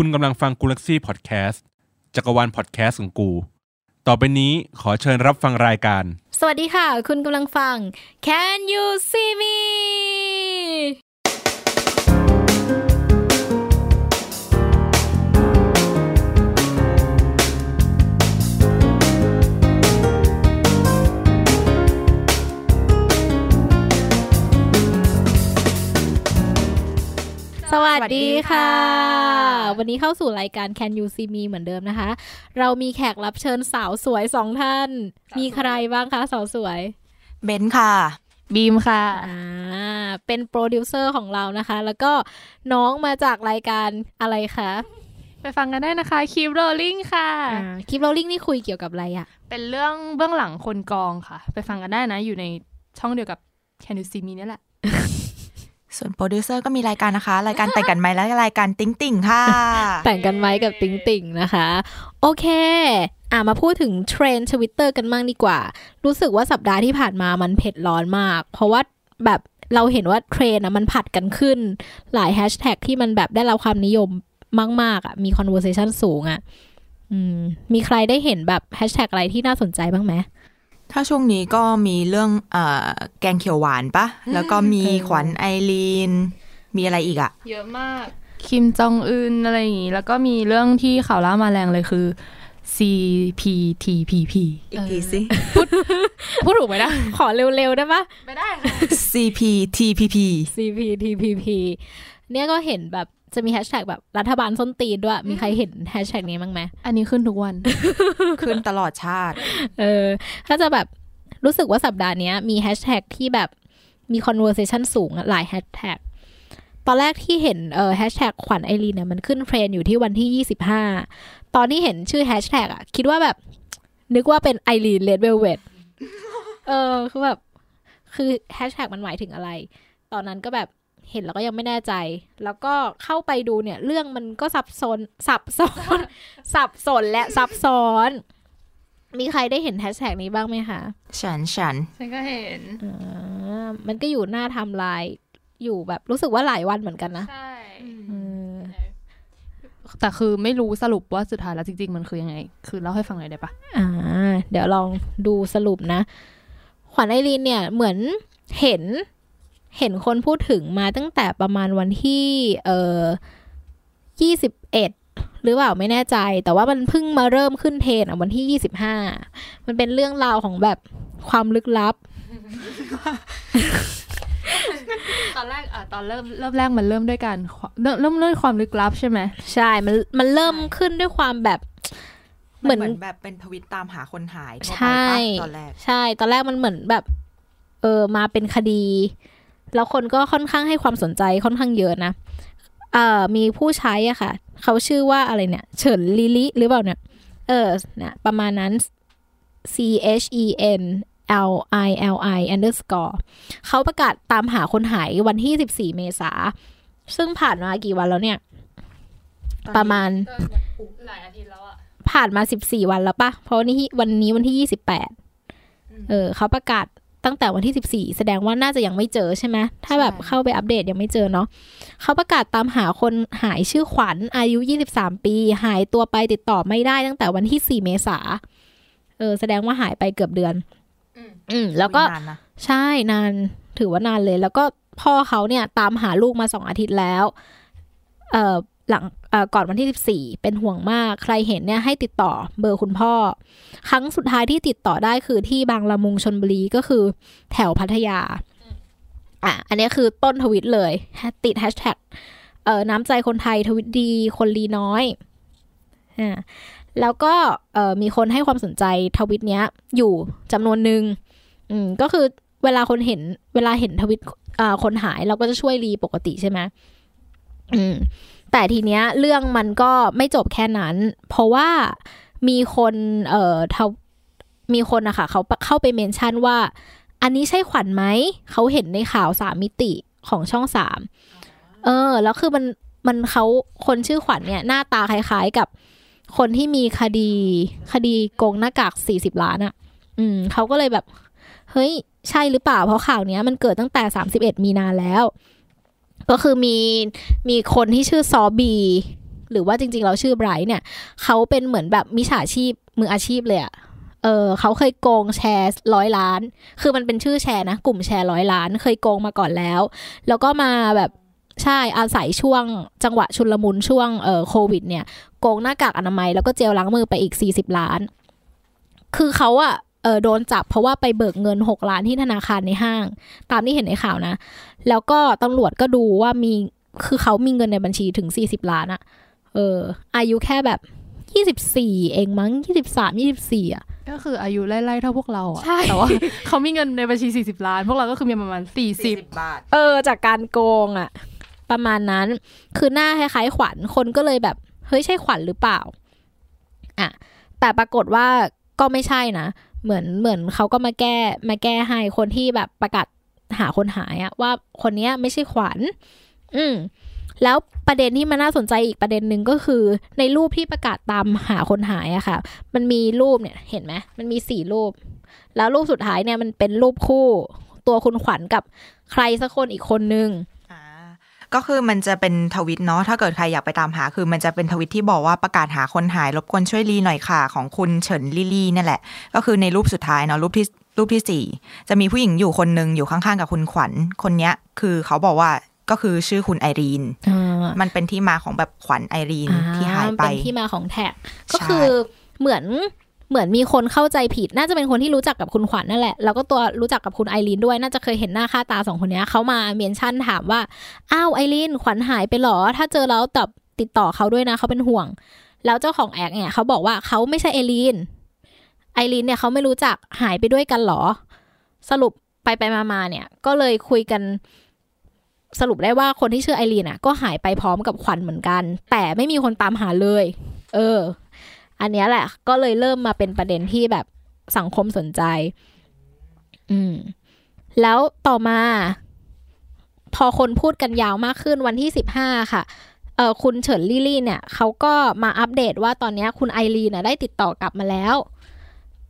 คุณกำลังฟังกูลักซี่พอดแคสต์จักรวาลพอดแคสต์ของกู ต่อไปนี้ขอเชิญรับฟังรายการ สวัสดีค่ะ คุณกำลังฟัง Can you see me สวัสดีค่ะ วันนี้เข้าสู่รายการ Can You See Me เหมือนเดิมนะคะ เรามีแขกรับเชิญสาวสวยสองท่าน มีใครบ้างคะสาวสวย เบนซ์ค่ะ บีมค่ะ อ่า เป็นโปรดิวเซอร์ของเรานะคะ แล้วก็น้องมาจากรายการอะไรคะ ไปฟังกันได้นะคะ Keep Rolling ค่ะอ่า Keep Rolling นี่คุยเกี่ยวกับอะไรอะเป็นเรื่องเบื้องหลังคนกองค่ะ ไปฟังกันได้นะอยู่ในช่องเดียวกับ Can You See Me นี่แหละ ส่วนโปรดิวเซอร์ก็มีรายการนะคะ รายการแต่งกันไหมและรายการติ๊งติ่งค่ะ แต่งกันไหมกับติ๊งติ่งนะคะ โอเค อ่ามาพูดถึงเทรนด์ทวิตเตอร์กันบ้างดีกว่า รู้สึกว่าสัปดาห์ที่ผ่านมามันเผ็ดร้อนมาก เพราะว่าแบบเราเห็นว่าเทรนด์อะมันผลัดกันขึ้น หลายแฮชแท็กที่มันแบบได้รับความนิยมมาก ๆอะมี conversation สูงอะอืมมีใครได้เห็นแบบแฮชแท็กอะไรที่น่าสนใจบ้างไหม ถ้าช่วงนี้ก็มีเรื่องเอ่อแกงเขียวหวานปะ แล้วก็มีเออขวัญไอรีน มีอะไรอีกอะเยอะมาก คิมจองอึนอะไรอย่างงี้ แล้วก็มีเรื่องที่ข่าวล่ามาแรงเลยคือ CPTPP อีกทีสิพูดถูกไหมนะ ขอเร็วๆได้ปะไม่ได้ค่ะ CPTPP CPTPP เนี่ยก็เห็นแบบ จะมีแฮชแท็กแบบรัฐบาลส้นตีนด้วย มีใครเห็นแฮชแท็กนี้บ้างไหม อันนี้ขึ้นทุกวัน ขึ้นตลอดชาติ เออถ้าจะแบบรู้สึกว่าสัปดาห์เนี้ยมีแฮชแท็กที่แบบมี conversation สูงอะหลายแฮชแท็กตอนแรกที่เห็นเออแฮชแท็กขวัญไอรีนเนี่ยมันขึ้นเทรนด์อยู่ที่วันที่ยี่สิบห้าตอนที่เห็นชื่อแฮชแท็กอะคิดว่าแบบ นึกว่าเป็นไอรีน Red Velvet เออคือแบบ คือแฮชแท็กมันหมายถึงอะไร ตอนนั้นก็แบบ เห็นแล้วก็ยังไม่แน่ใจ แล้วก็เข้าไปดูเนี่ย เรื่องมันก็ซับซ้อนสับซ้อนสับสนและซับซ้อน มีใครได้เห็นแฮชแท็กนี้บ้างไหมคะ ฉันฉันฉันก็เห็นอ่ามันก็อยู่หน้าไทำลายอยู่แบบรู้สึกว่าหลายวันเหมือนกันนะ ใช่เออแต่คือไม่รู้สรุปว่าสุดท้ายแล้วจริง ๆ มันคือยังไง คือเล่าให้ฟังหน่อยได้ปะอ่า เดี๋ยวลองดูสรุปนะ ขวัญไอรีนเนี่ยเหมือนเห็น เห็นคนพูดถึงมาตั้งแต่ประมาณวันที่ เอ่อยี่สิบเอ็ดหรือเปล่าไม่แน่ใจ แต่ว่ามันเพิ่งมาเริ่มขึ้นเทรนด์อะวันที่ยี่สิบห้ามันเป็นเรื่องราวของแบบความลึกลับ ตอนแรกอะตอนเริ่มเริ่มแรกมันเริ่มด้วยการเริ่มเริ่มด้วยความลึกลับใช่ไหมใช่ มันมันเริ่มขึ้นด้วยความแบบเหมือนเหมือนแบบเป็นทวิตตามหาคนหายทั่วใช่ไปปะตอนแรก ใช่ ตอนแรกมันเหมือนแบบ เออมาเป็นคดี แล้วคนก็ค่อนข้างให้ความสนใจค่อนข้างเยอะนะเอ่อมีผู้ใช้อะค่ะ เขาชื่อว่าอะไรเนี่ย เฉินลิลิหรือเปล่าเนี่ย เออนะประมาณนั้น C H E N L I L I underscore เขาประกาศตามหาคนหายวันที่ 14 เมษา ซึ่งผ่านมากี่วันแล้วเนี่ย ประมาณหลายอาทิตย์แล้วอะผ่านมาสิบสี่วันแล้วปะเพราะวันนี้วันนี้วันที่ยี่สิบแปดเออ เขาประกาศ ตั้งแต่วันที่สิบสี่แสดงว่าน่าจะยังไม่เจอใช่ไหมถ้าแบบใช่เข้าไปอัปเดตยังไม่เจอเนาะเขาประกาศตามหาคนหายชื่อขวัญอายุยี่สิบสามปี หายตัวไปติดต่อไม่ได้ตั้งแต่วันที่สี่เมษาเออแสดงว่าหายไปเกือบเดือน อืมอืมแล้วก็นานนะใช่นานถือว่านานเลย แล้วก็พ่อเขาเนี่ยตามหาลูกมาสองอาทิตย์แล้ว เอ่อหลังเอ่อ ก่อนวันที่สิบสี่เป็นห่วงมาก ใครเห็นเนี่ยให้ติดต่อเบอร์คุณพ่อ ครั้งสุดท้ายที่ติดต่อได้คือที่บางละมุงชนบุรีก็คือแถวพัทยา อะ อันนี้คือต้นทวิตเลย ติดแฮชแท็กเออน้ำใจคนไทยทวิตดีคนลีน้อยอ่าแล้วก็เออมีคนให้ความสนใจทวิตเนี้ย อยู่จำนวนหนึ่งอืมก็คือเวลาคนเห็นเวลาเห็นทวิตอ่าคนหายเราก็จะช่วยรีปกติใช่ไหมอืม แต่ทีเนี้ยเรื่องมันก็ไม่จบแค่นั้น เพราะว่ามีคนเอ่อทมีคนอะค่ะเขาเข้าไปเมนชั่นว่า อันนี้ใช่ขวัญไหม เขาเห็นในข่าวสามมิติของช่องสามเออ แล้วคือมันมันเขาคนชื่อขวัญเนี่ย หน้าตาคล้ายๆกับคนที่มีคดีคดีโกงหน้ากากสี่สิบล้านอะอืมเขาก็เลยแบบ เฮ้ย ใช่หรือเปล่า เพราะข่าวเนี้ยมันเกิดตั้งแต่สามสิบเอ็ดมีนาแล้ว ก็คือมีมีคนที่ชื่อซอบี หรือว่าจริง ๆ เราชื่อไบรท์เนี่ย เขาเป็นเหมือนแบบมิจฉาชีพมืออาชีพเลยอะเออเขาเคยโกงแชร์ร้อยล้าน คือมันเป็นชื่อแชร์นะ กลุ่มแชร์ร้อยล้าน เคยโกงมาก่อนแล้ว แล้วก็มาแบบใช่อาศัยช่วงจังหวะชุลมุนช่วงเอ่อโควิดเนี่ย โกงหน้ากากอนามัยแล้วก็เจลล้างมือไปอีก 40 ล้าน คือเขาอะ เออโดนจับเพราะว่าไปเบิกเงิน 6 ล้านที่ธนาคารในห้าง ตามที่เห็นในข่าวนะ แล้วก็ตำรวจก็ดูว่ามีคือเขามีเงินในบัญชีถึง 40 ล้านอะเออ อายุแค่แบบ 24 เองมั้ง 23 24อะก็คืออายุไล่ๆเท่าพวกเราอะใช่แต่ว่าเขามีเงินในบัญชี 40 ล้าน พวกเราก็คือมีประมาณ 40 บาท เออ จากการโกงอะประมาณนั้นคือหน้าคล้ายๆขวัญคนก็เลยแบบเฮ้ยใช่ขวัญหรือเปล่าอะแต่ปรากฏว่าก็ไม่ใช่นะ เหมือนเหมือนเขาก็มาแก้มาแก้ให้คนที่แบบประกาศหาคนหายอะว่าคนเนี้ยไม่ใช่ขวัญ อืมแล้วประเด็นที่มันน่าสนใจอีกประเด็นหนึ่งก็คือ ในรูปที่ประกาศตามหาคนหายอะค่ะ มันมีรูปเนี่ยเห็นไหมมันมีสี่รูป แล้วรูปสุดท้ายเนี่ยมันเป็นรูปคู่ ตัวคุณขวัญกับใครสักคนอีกคนนึงอ่า ก็คือมันจะเป็นทวิตเนาะถ้าเกิดใครอยากไปตามหา คือมันจะเป็นทวิตที่บอกว่าประกาศหาคนหายรบกวนช่วยรีหน่อยค่ะ ของคุณเฉินลี่ลี่นั่นแหละ ก็คือในรูปสุดท้ายเนาะรูปที่รูปที่สี่จะมีผู้หญิงอยู่คนหนึ่งอยู่ข้างๆกับคุณขวัญคนเนี้ย คือเขาบอกว่าก็คือชื่อคุณไอรีน มันเป็นที่มาของแบบขวัญไอรีนที่หายไปเป็นที่มาของแท็กก็ใช่คือเหมือน เหมือนมีคนเข้าใจผิด น่าจะเป็นคนที่รู้จักกับคุณขวัญนั่นแหละ แล้วก็ตัวรู้จักกับคุณไอรีนด้วย น่าจะเคยเห็นหน้าค่าตาสองคนนี้เขามา mention ถามว่า อ้าวไอรีนขวัญหายไปหรอ ถ้าเจอแล้วตับติดต่อเขาด้วยนะเขาเป็นห่วง แล้วเจ้าของแอคเนี่ยเขาบอกว่าเขาไม่ใช่ไอรีน ไอรีนเนี่ยเขาไม่รู้จักหายไปด้วยกันหรอ สรุปไปไปมามาเนี่ย ก็เลยคุยกันสรุปได้ว่าคนที่ชื่อไอรีนอะ ก็หายไปพร้อมกับขวัญเหมือนกัน แต่ไม่มีคนตามหาเลย เออ อันเนี้ยแหละ ก็เลยเริ่มมาเป็นประเด็นที่แบบสังคมสนใจ อืม แล้วต่อมา พอคนพูดกันยาวมากขึ้นวันที่สิบห้าค่ะเออคุณเฉินลี่ลี่เนี่ยเขาก็มาอัปเดตว่าตอนเนี้ยคุณไอรีนน่ะได้ติดต่อกลับมาแล้ว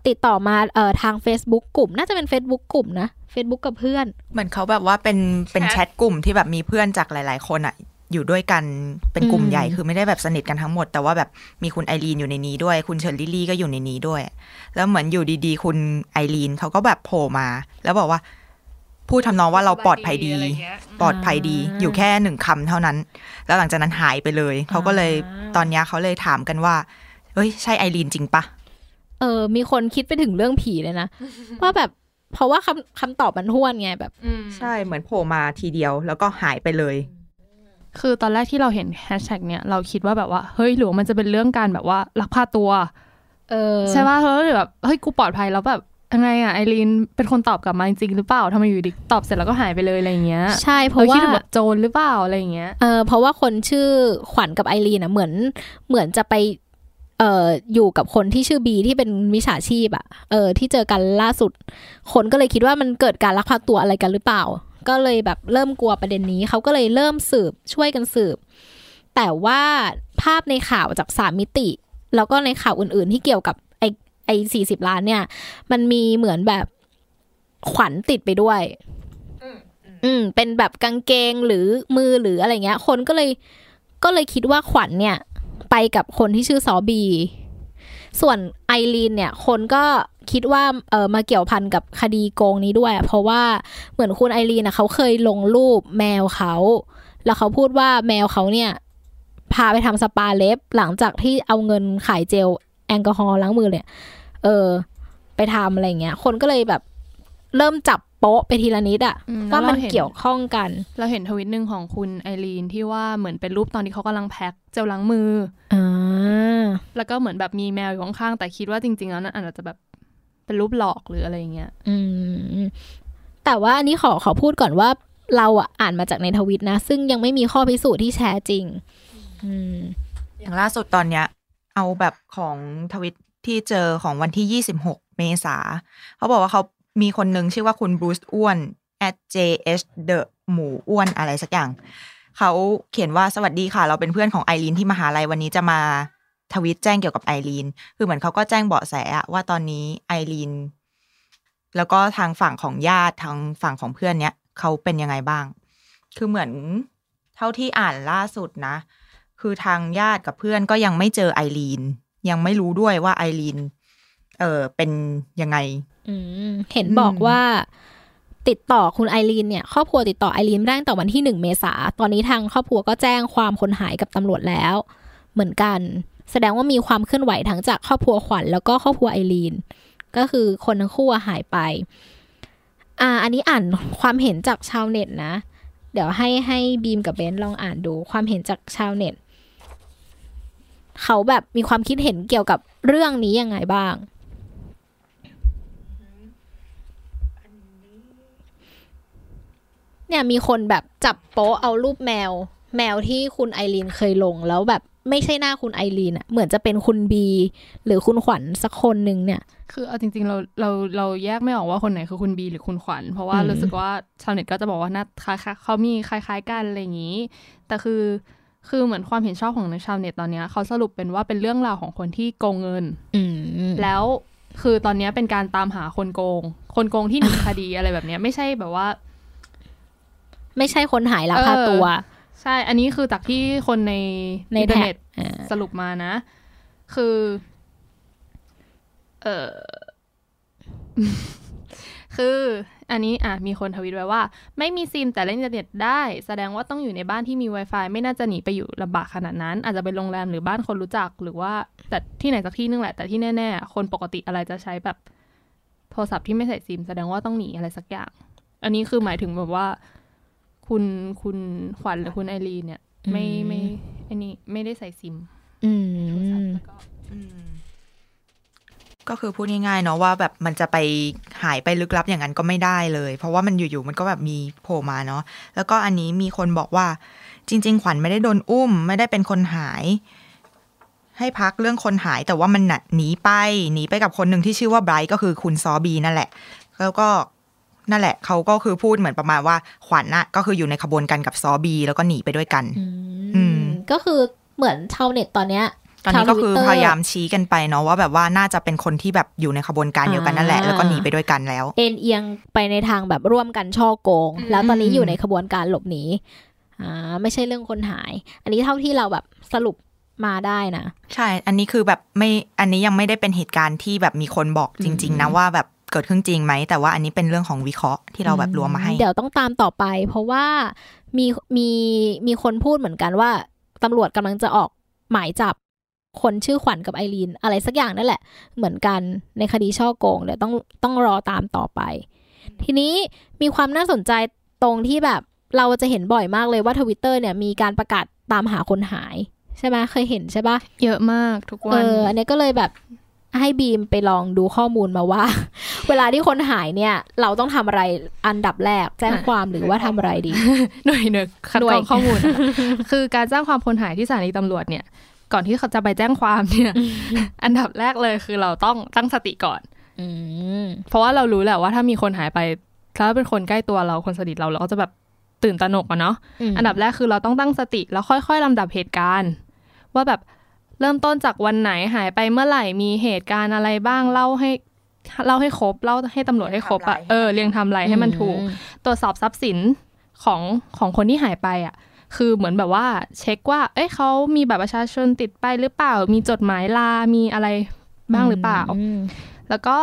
ติดต่อมาเอ่อทาง Facebook กลุ่ม น่าจะเป็น Facebook กลุ่มนะ Facebook กับเพื่อน เหมือนเขาแบบว่าเป็นเป็นแชทกลุ่มที่แบบมีเพื่อนจากหลาย ๆ คนอะ อยู่ด้วยกันเป็นกลุ่มอืมใหญ่คือไม่ได้แบบสนิทกันทั้งหมด แต่ว่าแบบมีคุณไอรีนอยู่ในนี้ด้วย คุณเฉินลี่ลี่ก็อยู่ในนี้ด้วย แล้วเหมือนอยู่ดีๆ คุณไอรีนเขาก็แบบโผล่มา แล้วบอกว่า พูดทำนองว่าเราปลอดภัยดีอะไรเงี้ยปลอดภัยดีอ่าอยู่แค่หนึ่งคำเท่านั้น แล้วหลังจากนั้นหายไปเลยเขาก็เลยอ่าตอนเนี้ยเขาเลยถามกันว่าเอ้ยใช่ไอรีนจริงปะเออ มีคนคิดไปถึงเรื่องผีเลยนะว่าแบบเพราะว่าคำคำตอบมันห้วนไงแบบอืมใช่เหมือนโผล่มาทีเดียวแล้วก็หายไปเลย คือตอนแรกที่เราเห็นแฮชแท็กเนี่ยเราคิดว่าแบบว่าเฮ้ยหรือว่ามันจะเป็นเรื่องการแบบว่าลักพาตัวเออใช่ป่ะเฮ้ยแบบเฮ้ยกูปลอดภัยแล้วแบบยังไงอะไอรีนเป็นคนตอบกลับมาจริงๆหรือเปล่าทำไมอยู่ดีตอบเสร็จแล้วก็หายไปเลยอะไรอย่างเงี้ยใช่เพเฮ้ราะยคิดว่าถึงแบบโจรหรือเปล่าอะไรอย่างเงี้ยเออเพราะว่าคนชื่อขวัญกับไอรีนอะเหมือนเหมือนจะไปเอ่ออยู่กับคนที่ชื่อบีที่เป็นมิจฉาชีพอะเออที่เจอกันล่าสุด คนก็เลยคิดว่ามันเกิดการลักพาตัวอะไรกันหรือเปล่า ก็เลยแบบเริ่มกลัวประเด็นนี้ เขาก็เลยเริ่มสืบช่วยกันสืบ แต่ว่าภาพในข่าวจากสามมิติ แล้วก็ในข่าวอื่น ๆ ที่เกี่ยวกับไอไอสี่สิบล้านเนี่ย มันมีเหมือนแบบขวัญติดไปด้วย อืม เป็นแบบกางเกงหรือมือหรืออะไรเงี้ย คนก็เลยก็เลยคิดว่าขวัญเนี่ย ไปกับคนที่ชื่อซอบี ส่วนไอรีนเนี่ย คนก็ คิดว่าเออมาเกี่ยวพันกับคดีโกงนี้ด้วยอะเพราะว่าเหมือนคุณไอรีนนะเขาเคยลงรูปแมวเขา แล้วเขาพูดว่าแมวเขาเนี่ย พาไปทำสปาเล็บ หลังจากที่เอาเงินขายเจลแอลกอฮอล์ล้างมือเนี่ย เออ ไปทำอะไรเงี้ย คนก็เลยแบบเริ่มจับโป๊ะไปทีละนิดอะอืมว่ามันแล้วเราเห็นเกี่ยวข้องกัน เราเห็นทวิตหนึ่งของคุณไอรีนที่ว่าเหมือนเป็นรูปตอนที่เขากำลังแพ็คเจลล้างมืออ่าแล้วก็เหมือนแบบมีแมวอยู่ข้างๆแต่คิดว่าจริง ๆ แล้วนั่นอาจจะแบบ เป็นรูปหลอกหรืออะไรอย่างเงี้ย อืม แต่ว่าอันนี้ขอขอพูดก่อนว่าเราอะอ่านมาจากในทวิตนะ ซึ่งยังไม่มีข้อพิสูจน์ที่แท้จริง อืม อย่างล่าสุดตอนเนี้ย เอาแบบของทวิตที่เจอของวันที่26เมษาเขาบอกว่าเขามีคนหนึ่งชื่อว่าคุณบรูซอ้วน at jh the หมูอ้วนอะไรสักอย่าง เขาเขียนว่าสวัสดีค่ะ เราเป็นเพื่อนของไอรีนที่มหาลัยวันนี้จะมา ทวิตแจ้งเกี่ยวกับไอรีน คือเหมือนเขาก็แจ้งเบาะแสว่าตอนนี้ไอรีน แล้วก็ทางฝั่งของญาติทางฝั่งของเพื่อนเนี้ยเขาเป็นยังไงบ้าง คือเหมือนเท่าที่อ่านล่าสุดนะ คือทางญาติกับเพื่อนก็ยังไม่เจอไอรีน ยังไม่รู้ด้วยว่าไอรีน เออเป็นยังไง อืมเห็นบอกว่าติดต่อคุณไอรีนเนี่ยครอบครัวติดต่อไอรีนไม่ได้ตั้งแต่วันที่หนึ่งเมษาตอนนี้ทางครอบครัวก็แจ้งความคนหายกับตำรวจแล้ว เหมือนกัน แสดงว่ามีความเคลื่อนไหวทั้งจากครอบครัวขวัญแล้วก็ครอบครัวไอรีน ก็คือคนทั้งคู่หายไป อ่า อันนี้อ่านความเห็นจากชาวเน็ตนะ เดี๋ยวให้ให้บีมกับเบนซ์ลองอ่านดูความเห็นจากชาวเน็ต เขาแบบมีความคิดเห็นเกี่ยวกับเรื่องนี้ยังไงบ้างเนี่ยมีคนแบบจับโป๊ะเอารูปแมว แมวที่คุณไอรีนเคยลงแล้วแบบ ไม่ใช่หน้าคุณไอรีนอะเหมือนจะเป็นคุณบีหรือคุณขวัญสักคนหนึ่งเนี่ย คือเอาจริงๆเราเราเราแยกไม่ออกว่าคนไหนคือคุณบีหรือคุณขวัญ เพราะว่าอืมรู้สึกว่าชาวเน็ตก็จะบอกว่าหน้าคล้ายๆเขามีคล้าย ๆกันอะไรอย่างนี้ แต่คือคือเหมือนความเห็นชอบของชาวเน็ตตอนเนี้ยเขาสรุปเป็นว่าเป็นเรื่องราวของคนที่โกงเงินอืมแล้วคือตอนเนี้ยเป็นการตามหาคนโกง คนโกงที่หนีคดีอะไรแบบเนี้ยไม่ใช่แบบว่า ไม่ใช่คนหายลักพาตัว เออ ใช่ อันนี้คือจากที่คนในในอินเทอร์แท็เน็กตอ่าสรุปมานะ คือ เออคืออันนี้อะมีคนทวิตไว้ว่า ไม่มีซิมแต่เล่นอินเทอร์เน็ตได้ แสดงว่าต้องอยู่ในบ้านที่มี Wi-Fi ไม่น่าจะหนีไปอยู่ลำบากขนาดนั้น อาจจะเป็นโรงแรมหรือบ้านคนรู้จักหรือว่าแต่ที่ไหนสักที่นึงแหละ แต่ที่แน่ ๆ คนปกติอะไรจะใช้แบบโทรศัพท์ที่ไม่ใส่ซิม แสดงว่าต้องหนีอะไรสักอย่าง อันนี้คือหมายถึงแบบว่า คุณคุณขวัญหรือคุณไอรีนเนี่ย ไม่ไม่อันนี้ไม่ได้ใส่ซิมอืโทรศัพมท์แล้วก็อืมก็คือพูดง่ายๆเนาะว่าแบบมันจะไปหายไปลึกลับอย่างนั้นก็ไม่ได้เลย เพราะว่ามันอยู่ๆมันก็แบบมีโผล่มาเนาะแล้วก็อันนี้มีคนบอกว่า จริง ๆ ขวัญไม่ได้โดนอุ้ม ไม่ได้เป็นคนหาย ให้พักเรื่องคนหายแต่ว่ามันน่ะหนีไปหนีไปกับคนหนึ่งที่ชื่อว่าไบรท์ก็คือคุณซอบีนั่นแหละ แล้วก็ นั่นแหละเขาก็คือพูดเหมือนประมาณว่าขวัญน่ะก็คืออยู่ในขบวนการกับซอบี แล้วก็หนีไปด้วยกัน อืมก็คือเหมือนชาวเน็ตตอนเนี้ยตอนนี้ก็คือชว Twitter พยายามชี้กันไปเนาะว่าแบบว่าน่าจะเป็นคนที่แบบอยู่ในขบวนการเดียวกันนั่นแหละอ่าแล้วก็หนีไปด้วยกันแล้ว เอ็นเอียงไปในทางแบบร่วมกันช่อโกง แล้วตอนนี้อืมอยู่ในขบวนการหลบหนีอ่าไม่ใช่เรื่องคนหาย อันนี้เท่าที่เราแบบสรุปมาได้นะ ใช่ อันนี้คือแบบไม่ อันนี้ยังไม่ได้เป็นเหตุการณ์ที่แบบมีคนบอกจริง ๆ นะว่าแบบ เกิดขึ้นจริงไหม แต่ว่าอันนี้เป็นเรื่องของวิเคราะห์ที่เราแบบรวมมาให้ เดี๋ยวต้องตามต่อไป เพราะว่ามีมีมีคนพูดเหมือนกันว่าตำรวจกำลังจะออกหมายจับคนชื่อขวัญกับไอรีนอะไรสักอย่างนั่นแหละ เหมือนกันในคดีช่อโกงเดี๋ยวต้องต้องรอตามต่อไป ทีนี้มีความน่าสนใจตรงที่แบบเราจะเห็นบ่อยมากเลยว่าทวิตเตอร์เนี่ยมีการประกาศตามหาคนหาย ใช่ไหมเคยเห็นใช่ปะเยอะมากทุกเอวันออันนี้ก็เลยแบบ ให้บีมไปลองดูข้อมูลมาว่า เวลาที่คนหายเนี่ย เราต้องทำอะไรอันดับแรกแจ้งความหรือว่าทำอะไรดี หน่วยหนึ่งคัดหน่กวยรองข้อมูลอะคือการแจ้งความคนหายที่สถานีตำรวจเนี่ย ก่อนที่เขาจะไปแจ้งความเนี่ย อันดับแรกเลยคือเราต้องตั้งสติก่อนอืมเพราะว่าเรารู้แหละว่าถ้ามีคนหายไปถ้าเป็นคนใกล้ตัวเราคนสนิทเราเราก็จะแบบตื่นตระหนกอะเนาะอันดับแรกคือเราต้องตั้งสติแล้วค่อย ๆลำดับเหตุการณ์ ว่าแบบ เริ่มต้นจากวันไหนหายไปเมื่อไหร่มีเหตุการณ์อะไรบ้างเล่าให้เล่าให้ครบเล่าให้ตำรวจให้ครบอะเรียงไทม์ไลน์เออเรียงไทำไรให้มันถูก ตรวจสอบทรัพย์สินของของคนที่หายไปอะ คือเหมือนแบบว่า เช็คว่า เอ้ยเขามีบัตรประชาชนติดไปหรือเปล่า มีจดหมายลา มีอะไรบ้างหรือเปล่ามแล้วก็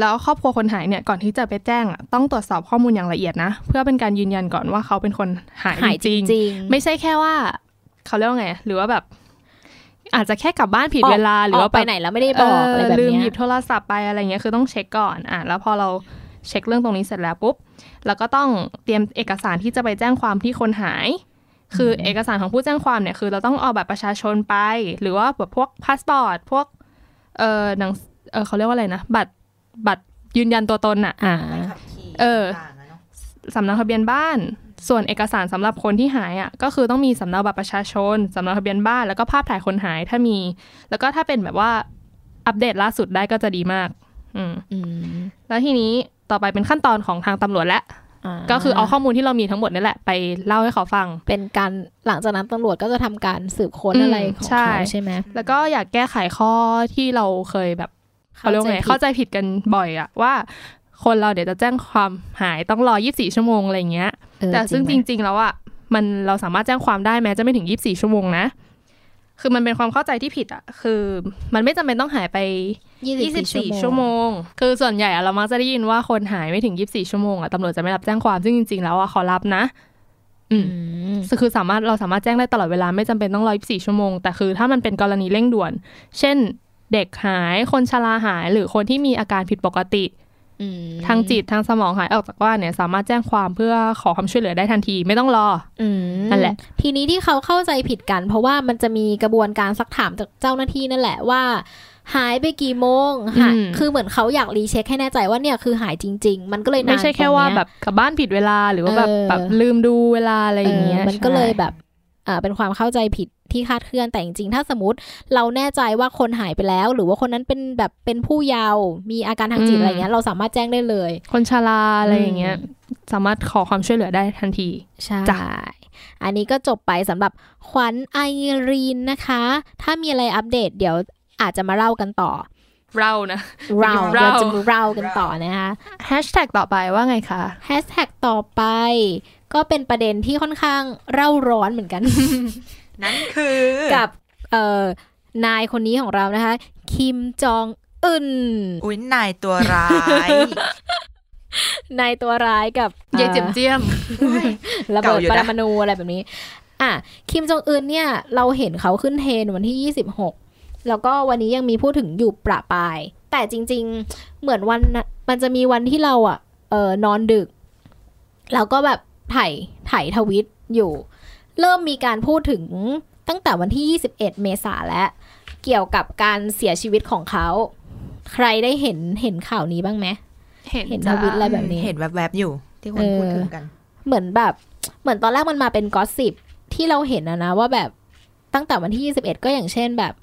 แล้วครอบครัวคนหายเนี่ยก่อนที่จะไปแจ้งอะต้องตรวจสอบข้อมูลอย่างละเอียดนะ เพื่อเป็นการยืนยันก่อนว่าเขาเป็นคนหายหายจจริงริงๆไม่ใช่แค่ว่า เขาเรียกว่าไง หรือว่าแบบ อาจจะแค่กลับบ้านผิดเวลาหรือว่าไปไหนแล้วไม่ได้บอกอะไรแบบเนี้ย ลืมหยิบโทรศัพท์ไปอะไรเงี้ยคือต้องเช็คก่อนอะแล้วพอเราเช็คเรื่องตรงนี้เสร็จแล้วปุ๊บแล้วก็ต้องเตรียมเอกสารที่จะไปแจ้งความที่คนหาย คือเอกสารของผู้แจ้งความเนี่ยคือเราต้องเอาบัตรประชาชนไป หรือว่าแบบพวกพาสปอร์ตพวกเออหนังเออเขาเรียกว่าอะไรนะบัตรบัตรยืนยันตัวตนอะอ่าเออสำเนาทะเบียนบ้าน ส่วนเอกสารสำหรับคนที่หายอะก็คือต้องมีสำเนาบัตรประชาชนสำเนาทะเบียนบ้านแล้วก็ภาพถ่ายคนหายถ้ามี แล้วก็ถ้าเป็นแบบว่าอัปเดตล่าสุดได้ก็จะดีมาก อืมอืมแล้วทีนี้ต่อไปเป็นขั้นตอนของทางตำรวจแล้วาก็คือเอาข้อมูลที่เรามีทั้งหมดนี่แหละไปเล่าให้เขาฟัง เป็นการหลังจากนั้นตำรวจก็จะทำการสืบค้นอะไรของใช่เขาใช่ไหมแล้วก็อยากแก้ไขข้อที่เราเคยแบบเขาเรียกว่าไงเข้าใจผิดกันบ่อยอะว่า คนเราเดี๋ยวจะแจ้งความหายต้องรอ 24 ชั่วโมงอะไรเงี้ยเออแต่ซึ่งจไหมริง ๆ แล้วอะมันเราสามารถแจ้งความได้แม้จะไม่ถึง 24 ชั่วโมงนะ คือมันเป็นความเข้าใจที่ผิดอะคือมันไม่จำเป็นต้องหายไป 24 ชั่วโมง คือส่วนใหญ่อะเรามักจะได้ยินว่าคนหายไม่ถึง 24 ชั่วโมงอะตำรวจจะไม่รับแจ้งความซึ่งจริง ๆ แล้วอะเขารับนะอืมอืมคือสามารถเราสามารถแจ้งได้ตลอดเวลาไม่จำเป็นต้องรอ 24 ชั่วโมง แต่คือถ้ามันเป็นกรณีเร่งด่วน เช่น เด็กหายคนชราหายหรือคนที่มีอาการผิดปกติอืม ทางจิตทางสมองหายออกจากบ้านเนี่ยสามารถแจ้งความเพื่อขอความช่วยเหลือได้ทันทีไม่ต้องรออืมนั่นแหละ ทีนี้ที่เขาเข้าใจผิดกัน เพราะว่ามันจะมีกระบวนการซักถามจากเจ้าหน้าที่นั่นแหละว่า หายไปกี่โมงหายคือเหมือนเขาอยากรีเช็คให้แน่ใจว่าเนี่ยคือหายจริง ๆ มันก็เลยนานไม่ใช่แค่ตรงว่าเนี้ยแบบกลับบ้านผิดเวลาหรือว่าแบบเออแบบลืมดูเวลาอะไรอย่างเงี้ยเออมันก็เลยใช่แบบ เอ่อเป็นความเข้าใจผิดที่คลาดเคลื่อนแต่จริงๆ ถ้าสมมติเราแน่ใจว่าคนหายไปแล้ว หรือว่าคนนั้นเป็นแบบเป็นผู้เยาว์มีอาการทางจิตอะไรเงี้ย เราสามารถแจ้งได้เลย คนชราอะไรอย่างเงี้ย สามารถขอความช่วยเหลือได้ทันทีใช่จ้ะอันนี้ก็จบไปสำหรับขวัญไอรีนนะคะ ถ้ามีอะไรอัปเดตเดี๋ยวอาจจะมาเล่ากันต่อ เรานะเราเราเราจะมาเล่ากันต่อนะคะแฮชแท็กต่อไปว่าไงคะแฮชแท็กต่อไป ก็เป็นประเด็นที่ค่อนข้างเร่าร้อนเหมือนกัน นั่นคือกับเอ่อนายคนนี้ของเรานะคะ คิมจองอึนอุ้ยนายตัวร้ายนายตัวร้ายกับเย่เจียมเจียมระเบิดเก่าอยู่ปนะรมาณูอะไรแบบนี้ อะ คิมจองอึนเนี่ย เราเห็นเขาขึ้นเทรนวันที่ 26 แล้วก็วันนี้ยังมีพูดถึงอยู่ประปราย แต่จริง ๆ เหมือนวันน่ะมันจะมีวันที่เราอะเออนอนดึก แล้วก็แบบ ถ่ายถ่ายทวิตอยู่ เริ่มมีการพูดถึงตั้งแต่วันที่ 21 เมษาแล้วเกี่ยวกับการเสียชีวิตของเขา ใครได้เห็นเห็นข่าวนี้บ้างไหมเห็นเห็นจ้ะทวิตอะไรแบบนี้ เห็นแวบๆอยู่ ที่คนเออพูดถึงกัน เหมือนแบบ เหมือนตอนแรกมันมาเป็นกอสซิบที่เราเห็นนะนะว่าแบบตั้งแต่วันที่ 21 ก็อย่างเช่นแบบ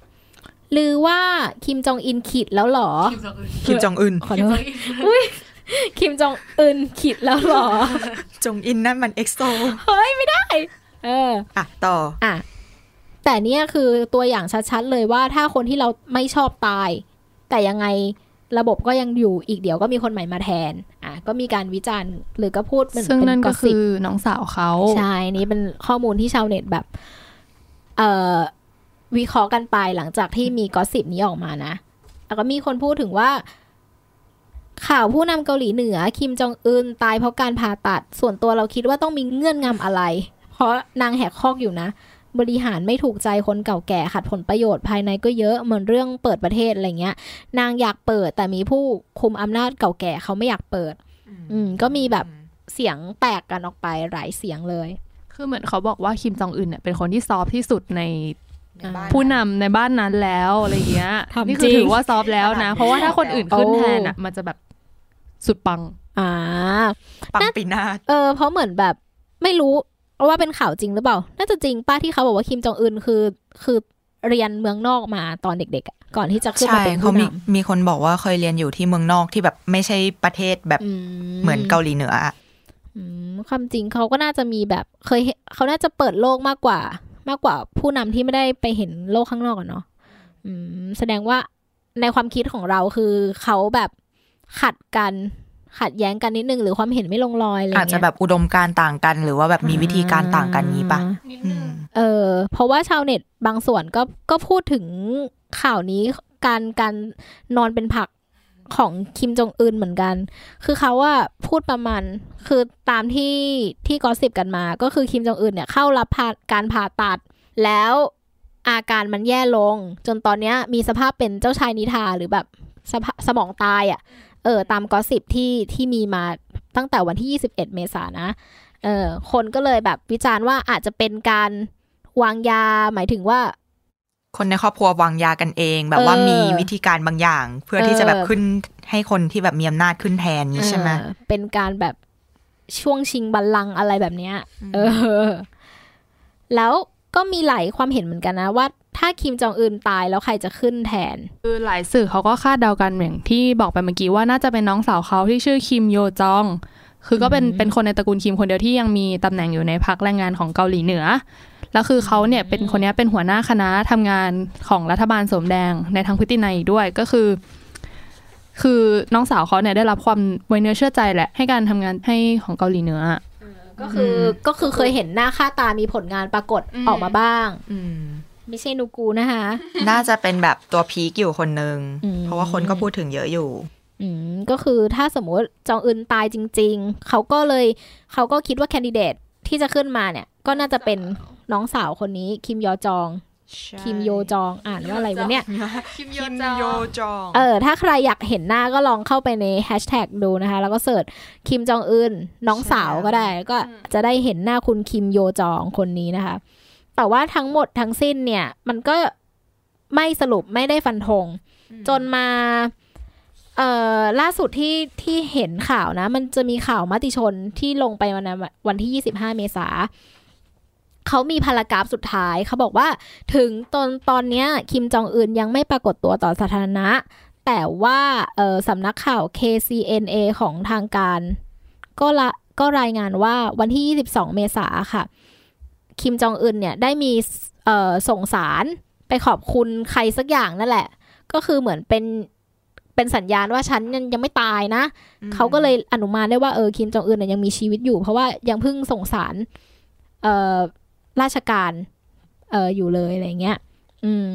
หรือว่าคิมจองอินขิดแล้วเหรอคิมจองอึนขอโทษอุ้ย คิมจองอึนขิดแล้วเหรอ จงอินนั่นมันเอ็กโซ เฮ้ย ไม่ได้ เออ อะ ต่อ อะ แต่เนี่ยคือตัวอย่างชัดๆเลยว่าถ้าคนที่เราไม่ชอบตาย แต่ยังไงระบบก็ยังอยู่อีกเดี๋ยวก็มีคนใหม่มาแทน อะ ก็มีการวิจารณ์หรือก็พูดเป็นซึ่งเป็นั่นก็สซิคืปอน้องสาวเขา ใช่ นี่เป็นข้อมูลที่ชาวเน็ตแบบ เอ่อ วิเคราะห์กันไปหลังจากที่มีกอสซิปนี้ออกมานะ แล้วก็มีคนพูดถึงว่า ข่าวผู้นำเกาหลีเหนือคิมจองอึนตายเพราะการผ่าตัด ส่วนตัวเราคิดว่าต้องมีเงื่อนงำอะไร เพราะนางแหกคอกอยู่นะ บริหารไม่ถูกใจคนเก่าแก่ขัดผลประโยชน์ภายในก็เยอะเหมือนเรื่องเปิดประเทศอะไรเงี้ย นางอยากเปิดแต่มีผู้คุมอำนาจเก่าแก่เขาไม่อยากเปิด อืมก็มีแบบเสียงแตกกันออกไปหลายเสียงเลย คือเหมือนเขาบอกว่าคิมจองอึนเนี่ยเป็นคนที่ซอฟต์ที่สุดในในบ้านผู้นำในบ้านนั้นแล้วอะไรเงี้ยทำนี่จคืริองถือว่าซอฟต์แล้วนะ เพราะว่าถ้าคนอื่นขึ้นโอ้แทนอะ มันจะแบบ สุดปัง อ่า ปังปีนาศเออ เพราะเหมือนแบบไม่รู้ว่าเป็นข่าวจริงหรือเปล่า น่าจะจริงป้าที่เขาบอกว่าคิมจองอึนคือ คือเรียนเมืองนอกมาตอนเด็กๆอะก่อนที่จะขึ้นใช่มาเป็นเขาผู้มีนมีคนบอกว่าเคยเรียนอยู่ที่เมืองนอกที่แบบไม่ใช่ประเทศแบบำอืเหมือนเกาหลีเหนืออะอืมความจริงเขาก็น่าจะมีแบบเคยเห็นเขาน่าจะเปิดโลกมากกว่า มากกว่าผู้นำที่ไม่ได้ไปเห็นโลกข้างนอกอะเนาะอืมแสดงว่าในความคิดของเราคือเขาแบบ ขัดกันขัดแย้งกันนิดนึงหรือความเห็นไม่ลงรอยอะไรอาจเงี้ยจะแบบอุดมการณ์ต่างกันหรือว่าแบบมีวิธีการต่างกันนี้ปะอืมเออ เพราะว่าชาวเน็ตบางส่วนก็ก็พูดถึงข่าวนี้การการนอนเป็นผักของคิมจองอึนเหมือนกัน คือเขาว่าพูดประมาณ คือตามที่ที่กอสซิบกันมา ก็คือคิมจองอึนเนี่ยเข้ารับผ่าการผ่าตัด แล้วอาการมันแย่ลง จนตอนเนี้ยมีสภาพเป็นเจ้าชายนิทราหรือแบบสภาสมองตายอะ่ะ เออตามกอสซิบที่ที่มีมาตั้งแต่วันที่ 21 เมษายนนะเออคนก็เลยแบบวิจารณ์ว่าอาจจะเป็นการวางยาหมายถึงว่า คนในครอบครัววางยากันเอง แบบว่าเออมีวิธีการบางอย่าง เพื่อที่จะแบบขึ้นให้คนที่แบบมีอำนาจขึ้นแทนนี้ใช่ไหมเออเป็นการแบบช่วงชิงบัลลังก์อะไรแบบเนี้ยเออ แล้ว ก็มีหลายความเห็นเหมือนกันนะว่า ถ้าคิมจองอึนตายแล้วใครจะขึ้นแทน คือหลายสื่อเขาก็คาดเดากันอย่างที่บอกไปเมื่อกี้ว่าน่าจะเป็นน้องสาวเขาที่ชื่อคิมโยจอง คือก็เป็นอืมเป็นคนในตระกูลคิมคนเดียวที่ยังมีตำแหน่งอยู่ในพรรคแรงงานของเกาหลีเหนือแล้วคือเขาเนี่ยเป็นคนเนี้ยเป็นหัวหน้าคณะทำงานของรัฐบาลสมแดงในทางพฤตินัยอีกด้วยก็คือ คือน้องสาวเขาเนี่ยได้รับความไว้เนื้อเชื่อใจแหละให้การทำงานให้ของเกาหลีเหนืออะ ก็คือก็คือเคยเห็นหน้าค่าตามีผลงานปรากฏอืมออกมาบ้าง อืมไม่ใช่นูกูนะคะ น่าจะเป็นแบบตัวพีคอยู่คนหนึ่งอืมเพราะว่าคนก็พูดถึงเยอะอยู่อืมก็คือถ้าสมมติจองอึนตายจริง ๆ เขาก็เลยเขาก็คิดว่าแคนดิเดตที่จะขึ้นมาเนี่ย ก็น่าจะเป็นน้องสาวคนนี้คิมยอจอง คิมโยจองอ่านว่าอะไรวะเนี่ยคิมโยคิมจองโยจองเออถ้าใครอยากเห็นหน้าก็ลองเข้าไปในแฮชแท็กดูนะคะ แล้วก็เสิร์ชคิมจองอึนน้องสาวก็ได้ ก็จะได้เห็นหน้าคุณคิมโยจองคนนี้นะคะ แต่ว่าทั้งหมดทั้งสิ้นเนี่ย มันก็ไม่สรุปไม่ได้ฟันธง จนมาเอ่อล่าสุดที่ที่เห็นข่าวนะ มันจะมีข่าวมติชนที่ลงไปวันนั้นวันที่ 25 เมษา เขามีพารากราฟสุดท้ายเขาบอกว่า ถึงตอนตอนเนี้ยคิมจองอึนยังไม่ปรากฏตัวต่อสาธารณะ แต่ว่าเออสำนักข่าว KCNA ของทางการ ก็ละก็รายงานว่าวันที่ 22 เมษาค่ะ คิมจองอึนเนี่ยได้มีเอ่อส่งสารไปขอบคุณใครสักอย่างนั่นแหละ ก็คือเหมือนเป็นเป็นสัญญาณว่าฉันยังยังไม่ตายนะ เขาก็เลยอนุมานได้ว่าเออคิมจองอึนเนยยังมีชีวิตอยู่ เพราะว่ายังเพิ่งส่งสารเอ่อ ราชการเอออยู่เลยอะไรเงี้ย อืม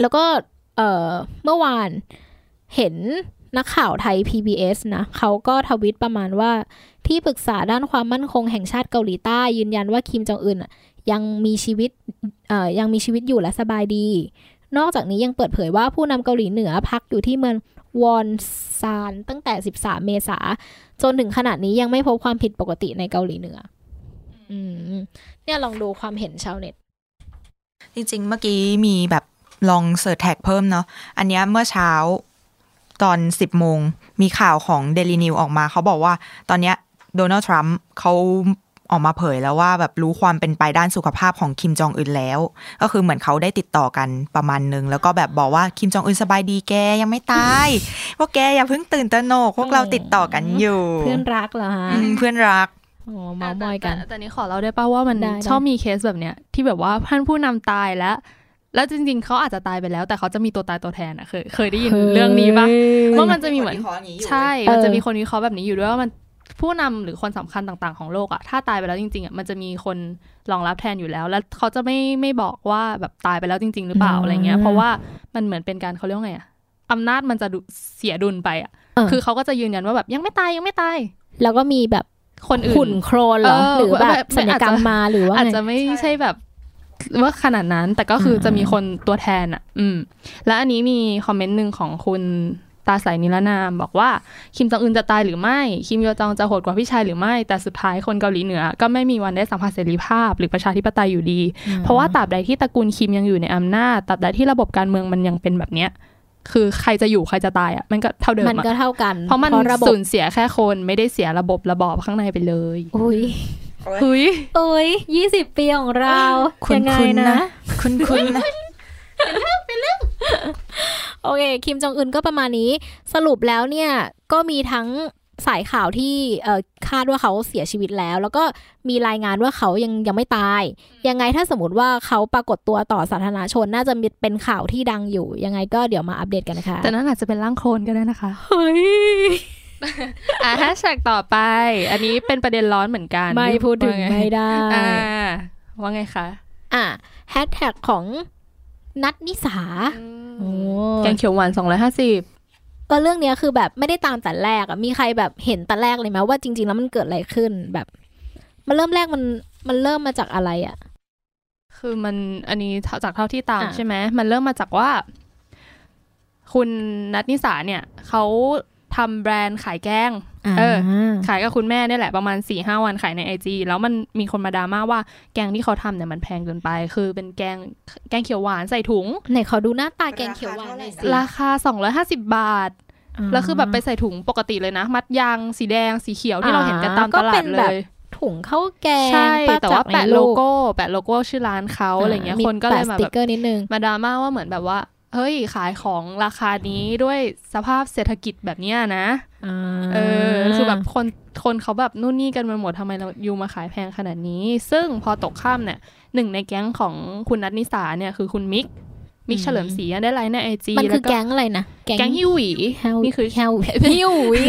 แล้วก็เออเมื่อวานเห็นนักข่าวไทย PBS นะเขาก็ทวิตประมาณว่าที่ปรึกษาด้านความมั่นคงแห่งชาติเกาหลีใต้ยืนยันว่าคิมจองอึนยังมีชีวิตยังมีชีวิตอยู่และสบายดี นอกจากนี้ยังเปิดเผยว่าผู้นำเกาหลีเหนือพักอยู่ที่เมืองวอนซานตั้งแต่ 13 เมษาจนถึงขณะนี้ยังไม่พบความผิดปกติในเกาหลีเหนือ อืมเนี่ยลองดูความเห็นชาวเน็ต จริงๆ เมื่อกี้มีแบบลอง search tag เพิ่มเนาะอันเนี้ยเมื่อเช้าตอน10โมง มีข่าวของ Daily News ออกมา เขาบอกว่าตอนเนี้ยโดนัลด์ทรัมป์เขาออกมาเผยแล้วว่าแบบรู้ความเป็นไปด้านสุขภาพของคิมจองอึนแล้ว ก็คือเหมือนเขาได้ติดต่อกันประมาณนึง แล้วก็แบบบอกว่าคิมจองอึนสบายดีแกยังไม่ตายพวกแกอย่าเพิ่งตื่นตระหนกพวกเราติดต่อกันอยู่ เพื่อนรักเหรอฮะอืมเพื่อนรัก อ๋อเมามอยกันแต่แต่แต่นี้ขอเล่าได้ป่าว่ามันได้ได้ชอบมีเคสแบบเนี้ย ที่แบบว่าท่านผู้นำตายแล้ว แล้วจริง ๆเขาอาจจะตายไปแล้ว แต่เขาจะมีตัวตายตัวแทนอะเคยเคยได้ยินเรื่องนี้ปะว่ามันจะมีเหมือนใช่เออมันจะมีคนวิเคราะห์แบบนี้อยู่ด้วยว่ามันผู้นำหรือคนสำคัญต่างๆของโลกอะถ้าตายไปแล้วจริงๆอะมันจะมีคนรองรับแทนอยู่แล้ว แล้วเขาจะไม่ไม่บอกว่าแบบตายไปแล้วจริง ๆ หรือเปล่าอะไรเงี้ย เพราะว่ามันเหมือนเป็นการเขาเรียกว่าไงอะอำนาจมันจะดุเสียดุลไปอะเออคือเขาก็จะยืนยันว่าแบบยังไม่ตายยังไม่ตายแล้วก็มีแบบ คนอื่นหุ่นโครนเหรอเออหรือแบบแบบสัญญกรรมมาหรือว่าอาจไงจะไม่ใช่แบบว่าขนาดนั้นแต่ก็คืออมจะมีคนตัวแทนอะ อืม แล้วอันนี้มีคอมเมนต์หนึ่งของคุณตาใสนิรนาม บอกว่า คิมจองอึนจะตายหรือไม่ คิมโยจองจะโหดกว่าพี่ชายหรือไม่ แต่สุดท้ายคนเกาหลีเหนือ ก็ไม่มีวันได้สัมผัสเสรีภาพ หรือประชาธิปไตยอยู่ดี เพราะว่าตราบใดที่ตระกูลคิมยังอยู่ในอำนาจตราบใดที่ระบบการเมืองมันยังเป็นแบบเนี้ย คือใครจะอยู่ใครจะตายอะมันก็เท่าเดิมมันอะก็เท่ากัน เพราะมันระบบสูญเสียแค่คนไม่ได้เสียระบบระบอบข้างในไปเลยอุ้ยเฮ้ยโอ้ยยี่สิบปีของเราคุณยังไงคุณนะนะ คุณคุณนะโอเค คิมจองอึนก็ประมาณนี้ สรุปแล้วเนี่ย ก็มีทั้ง สายข่าวที่เอ่อคาดว่าเขาเสียชีวิตแล้ว แล้วก็มีรายงานว่าเขายังยังไม่ตาย ยังไงถ้าสมมติว่าเขาปรากฏตัวต่อสาธารณชนน่าจะมีเป็นข่าวที่ดังอยู่ ยังไงก็เดี๋ยวมาอัปเดตกันนะคะ แต่นั้นอาจจะเป็นร่างโคลนก็ได้นะคะ เฮ้ยอะแฮชแท็กต่อไป อันนี้เป็นประเด็นร้อนเหมือนกัน ไม่พูดถึงว่าไไม่ได้อ่าว่าไงคะ อะแฮชแท็กของนัดนิสาโอ้แกงเขียวหวานสองร้อยห้าสิบ เออเรื่องเนี้ยคือแบบไม่ได้ตามแต่แรกอะมีใครแบบเห็นแต่แรกเลยไหมว่าจริง ๆ แล้วมันเกิดอะไรขึ้นแบบ มันเริ่มแรกมันมันเริ่มมาจากอะไรอะคือมันอันนี้จากเท่าที่ตามอะใช่ไหมมันเริ่มมาจากว่า คุณนัทนิสาเนี่ยเขา ทำแบรนด์ขายแกงเออ ขายกับคุณแม่เนี่ยแหละประมาณ4ี่ห้าวันขายในไอจีแล้วมันมีคนมาดราม่าว่าแกงที่เขาทำเนี่ยมันแพงเกินไป คือเป็นแกงแกงเขียวหวานใส่ถุงไหนขอดูหน้าตาแกงเขียวหวานหน่อยสิราคา 250 บาทแล้วคือแบบไปใส่ถุงปกติเลยนะ มัดยางสีแดงสีเขียวที่เราเห็นกันตามตลาดเลยถุงข้าวแกงใช่ป้แต่ว่าจากในแปะรูโลปโก้ แปะโลโก้ชื่อร้านเขาอะไรเงี้ยมีคนก็เลยแปะมาสติแบกบเกอร์นิดนึงมาดราม่าว่าเหมือนแบบว่า เฮ้ยขายของราคานี้ด้วยสภาพเศรษฐกิจแบบเนี้ยนะเออคือแบบคนคนเขาแบบนู่นนี่กันมาหมดทำไมเราอยู่มาขายแพงขนาดนี้ ซึ่งพอตกค่ำเนี่ยหนึ่งในแก๊งของคุณนัทนิสาเนี่ยคือคุณมิกมิกเฉลิมศรีอะได้ไลฟ์ในไอจีมันคือแล้วก็แก๊งอะไรนะแก๊งฮิวหวีแฮวนี่คือแฮวฮิววิ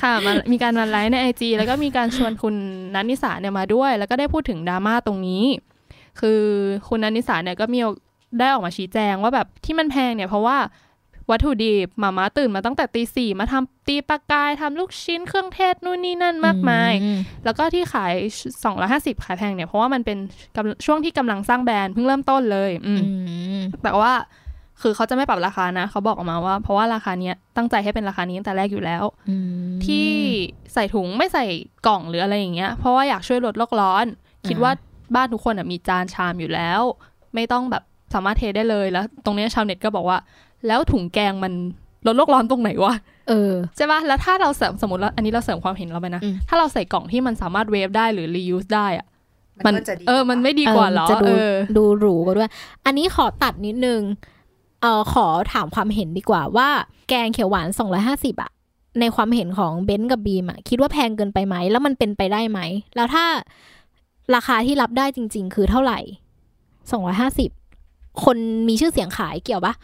ค่ะมามีการมาไลฟ์ในไอจีแล้วก็มีการชวนคุณนันนิสาเนี่ยมาด้วย แล้วก็ได้พูดถึงดราม่าตรงนี้ คือคุณนันนิสาเนี่ยก็มี ได้ออกมาชี้แจงว่าแบบที่มันแพงเนี่ยเพราะว่าวัตถุดิบหมาม้าตื่นมาตั้งแต่ตีสี่มาทำตีปลากายทำลูกชิ้นเครื่องเทศนู่นนี่นั่นมากมาย แล้วก็ที่ขาย250ขายแพงเนี่ย เพราะว่ามันเป็นกำช่วงที่กำลังสร้างแบรนด์เพิ่งเริ่มต้นเลยอืมอืมแต่ว่าคือเขาจะไม่ปรับราคานะ เขาบอกออกมาว่า เพราะว่าราคาเนี้ยตั้งใจให้เป็นราคานี้ตั้งแต่แรกอยู่แล้วอืมที่ใส่ถุงไม่ใส่กล่องหรืออะไรอย่างเงี้ยเพราะว่าอยากช่วยลดโลกร้อน คิดว่าบ้านทุกคนอะมีจานชามอยู่แล้ว ไม่ต้องแบบ สามารถเทได้เลยแล้ว ตรงเนี้ยชาวเน็ตก็บอกว่า แล้วถุงแกงมันลดโลกร้อนตรงไหนวะเออใช่ปะแล้วถ้าเราเสริมสมมติแล้วอันนี้เราเสริมความเห็นเราไปนะอืมถ้าเราใส่กล่องที่มันสามารถเวฟได้หรือ reuse ได้อะมันก็จะดีเออ มันไม่ดีกว่าเหรอจะดูเออดูหรูกว่าด้วย อันนี้ขอตัดนิดนึงเออขอถามความเห็นดีกว่าว่าแกงเขียวหวาน 250อะในความเห็นของเบนซ์กับบีมอะคิดว่าแพงเกินไปไหม แล้วมันเป็นไปได้ไหม แล้วถ้าราคาที่รับได้จริง ๆ คือเท่าไหร่ 250 คนมีชื่อเสียงขายเกี่ยวปะ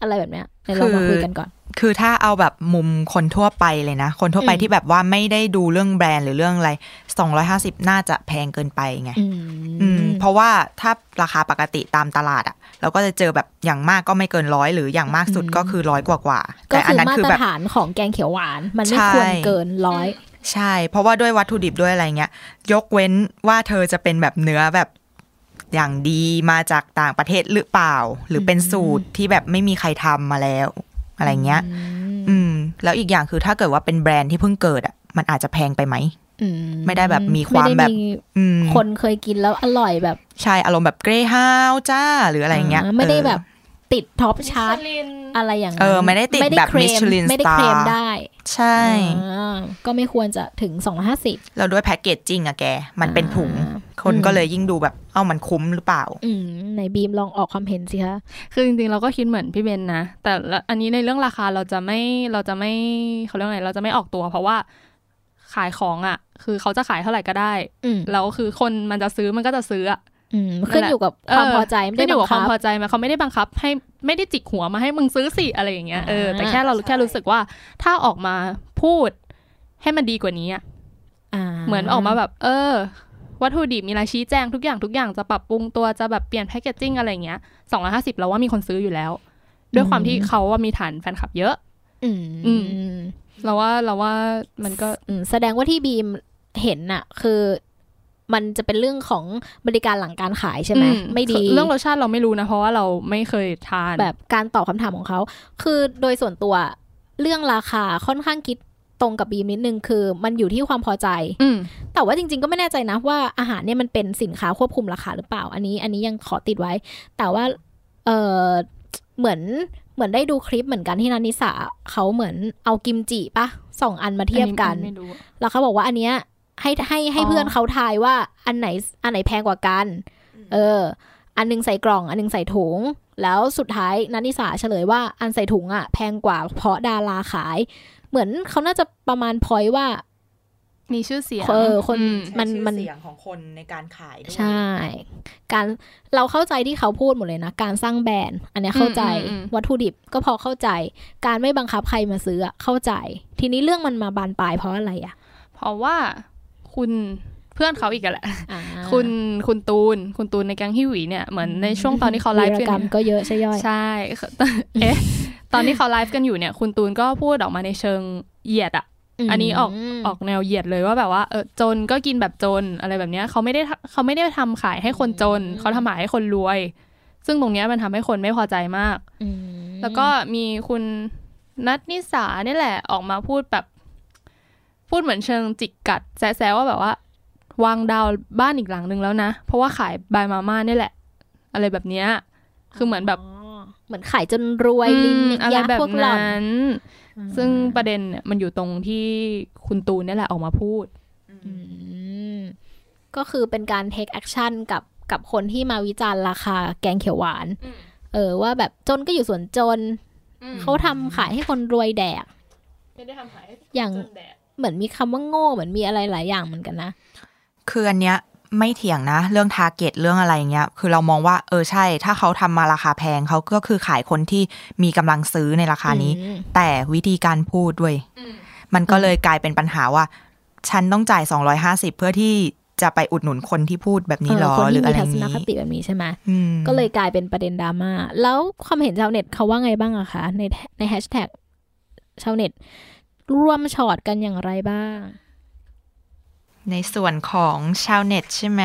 อะไรแบบเนี้ยเดี๋ยวเรามาคุยกันก่อน คือถ้าเอาแบบมุมคนทั่วไปเลยนะ คนทั่วไปอืมที่แบบว่าไม่ได้ดูเรื่องแบรนด์หรือเรื่องอะไรสองร้อยห้าสิบน่าจะแพงเกินไปไงอือืมมเพราะว่าถ้าราคาปกติตามตลาดอะเราก็จะเจอแบบอย่างมากก็ไม่เกินร้อยหรืออย่างมากสุดอืมก็คือร้อยกว่ากว่าๆก็แต่อันคือนั้นมาคือตรแบบฐานของแกงเขียวหวาน มันไม่ใช่ควรเกินร้อยใช่ เพราะว่าด้วยวัตถุดิบด้วยอะไรเงี้ย ยกเว้นว่าเธอจะเป็นแบบเนื้อแบบ อย่างดีมาจากต่างประเทศหรือเปล่า หรือเป็นสูตรที่แบบไม่มีใครทำมาแล้ว อะไรเงี้ย อืม แล้วอีกอย่างคือถ้าเกิดว่าเป็นแบรนด์ที่เพิ่งเกิดอะมันอาจจะแพงไปไหมอืไม่ได้แบบมีความไได้แบบอืมคนเคยกินแล้วอร่อยแบบใช่อารมณ์แบบเกรฮาวจ้าหรืออะไรเงี้ยอ่าไม่ได้เออแบบติดท็อปชาร์ตมิชลิน อะไรอย่างนั้นเออไม่ได้ติดแบบเคลม Michelin ไม่ได้ Star เคลมได้ ใช่อ่าก็ไม่ควรจะถึงสองห้าสิบแล้วด้วยแพ็กเกจจิ้งอะแก มันเป็นถุง คนก็เลยยิ่งดูแบบ เอ้ามันคุ้มหรือเปล่า อืมในบีมลองออกความเห็นสิคะ คือจริงๆ เราก็คิดเหมือนพี่เบนนะ แต่ละอันนี้ในเรื่องราคาเราจะไม่เราจะไม่เขาเรียกว่าไงเราจะไม่ออกตัวเพราะว่าขายของอะ คือเขาจะขายเท่าไหร่ก็ได้อืมแล้วคือคนมันจะซื้อมันก็จะซื้ออะ อืมขึ้นอยู่กับความพอใจไม่ขึ้ได้นอยู่บักับงคคัวามบพอใจไหมเขาไม่ได้บังคับ ให้ไม่ได้จิกหัวมาให้มึงซื้อสิอะไรอย่างเงี้ยเออแต่แค่เราใช่แค่รู้สึกว่าถ้าออกมาพูดให้มันดีกว่านี้อะอ่าเหมือนออกมาแบบ เออ วัตถุดิบมีอะไรชี้แจงทุกอย่างทุกอย่างจะปรับปรุงตัวจะแบบเปลี่ยนแพคเกจจิ้งอะไรอย่างเงี้ยสองร้อยห้าสิบเราว่ามีคนซื้ออยู่แล้ว ด้วยความที่เขาว่ามีฐานแฟนคลับเยอะ อืมอืมเราว่าเราว่ามันก็อืมแสดงว่าที่บีมเห็นน่ะคือ มันจะเป็นเรื่องของบริการหลังการขายใช่ไหมอืไม่ดี เรื่องรสชาติเราไม่รู้นะ เพราะว่าเราไม่เคยทานแบบการตอบคำถามของเขา คือโดยส่วนตัวเรื่องราคาค่อนข้างคิดตรงกับบีมนิดนึงคือ มันอยู่ที่ความพอใจอืมแต่ว่าจริง ๆ ก็ไม่แน่ใจนะว่าอาหารเนี่ยมันเป็นสินค้าควบคุมราคาหรือเปล่า อันนี้ อันนี้ยังขอติดไว้ แต่ว่าเออเหมือนเหมือนได้ดูคลิปเหมือนกันที่นันนิสาเขาเหมือนเอากิมจิปะสองอันมาเทียบกันอัไม่รู้แล้วเขาบอกว่าอันเนี้ย ให้ให้ให้อ๋อเพื่อนเขาทายว่าอันไหนอันไหนแพงกว่ากัน เออ อันหนึงใส่กล่อง อันหนึงใส่ถุง แล้วสุดท้ายนันนิสาเฉลยว่าอันใส่ถุงอะแพงกว่าเพราะดาราขาย เหมือนเขาน่าจะประมาณพอยว่า มีชื่อเสียงเออคนอืมมันมันเสียงของคนในการขายด้วยใช่ การเราเข้าใจที่เขาพูดหมดเลยนะ การสร้างแบรนด์ อันเนี้ยเข้าใจอืมอืมอืมวัตถุดิบก็พอเข้าใจ การไม่บังคับใครมาซื้ออะเข้าใจ ทีนี้เรื่องมันมาบานปลายเพราะอะไรอะ เพราะว่า คุณเพื่อนเขาอีกอะแหละอ่าคุณคุณตูน คุณตูนในแก๊งฮิวหวีเนี่ยเหมือนในช่วงตอนที่เขาไลฟ์วีกัรกรรนมก็เยอะใช่ย่อยใช่เอ๊ะตอนที่เขาไลฟ์กันอยู่เนี่ย คุณตูนก็พูดออกมาในเชิงเหยียดอะอันนี้ออกออกแนวเหยียดเลยว่าแบบว่าเออจนก็กินแบบจนอะไรแบบเนี้ยเขาไม่ได้ทำเขาไม่ได้ทำขายให้คนจน เขาทำขายให้คนรวย ซึ่งตรงเนี้ยมันทำให้คนไม่พอใจมากอืมแล้วก็มีคุณนัทนิสาเนี่ยแหละออกมาพูดแบบ พูดเหมือนเชิงจิกกัดแซะๆว่าแบบว่า วางดาวบ้านอีกหลังหนึ่งแล้วนะ เพราะว่าขายบายมาม่าเนี่ยแหละ อะไรแบบเนี้ยคือเหมือนแบบอ๋อเหมือนขายจนรวยลิงอืมอะไรยักษ์แบบพวกหล่อนนั้นซึ่งประเด็นเนี่ยมันอยู่ตรงที่คุณตูนเนี่ยแหละออกมาพูดอืมก็คือเป็นการ take action กับกับคนที่มาวิจารณ์ราคาแกงเขียวหวานอืมเออว่าแบบจนก็อยู่ส่วนจน เขาทำขายให้คนรวยแดกไม่ได้ทำขายให้อย่างจนแดด เหมือนมีคำว่าโง่เหมือนมีอะไรหลายอย่างเหมือนกันนะคืออันเนี้ยไม่เถียงนะ เรื่องทาร์เก็ตเรื่องอะไรเงี้ย คือเรามองว่าเออใช่ ถ้าเขาทำมาราคาแพงเขาก็คือขายคนที่มีกำลังซื้อในราคานี้อืมแต่วิธีการพูดด้วย มันก็เลยกลายเป็นปัญหาว่า ฉันต้องจ่าย 250 เพื่อที่จะไปอุดหนุนคนที่พูดแบบนี้หรอเคนหรืที่อมีอะไรทัศนนี้คติแบบนี้ใช่ไหมอืมก็เลยกลายเป็นประเด็นดราม่าแล้วความเห็นชาวเน็ตเขาว่าไงบ้างอะคะในในแฮชแท็กชาวเน็ต ร่วมช็อตกันอย่างไรบ้าง ในส่วนของชาวเน็ตใช่ไหม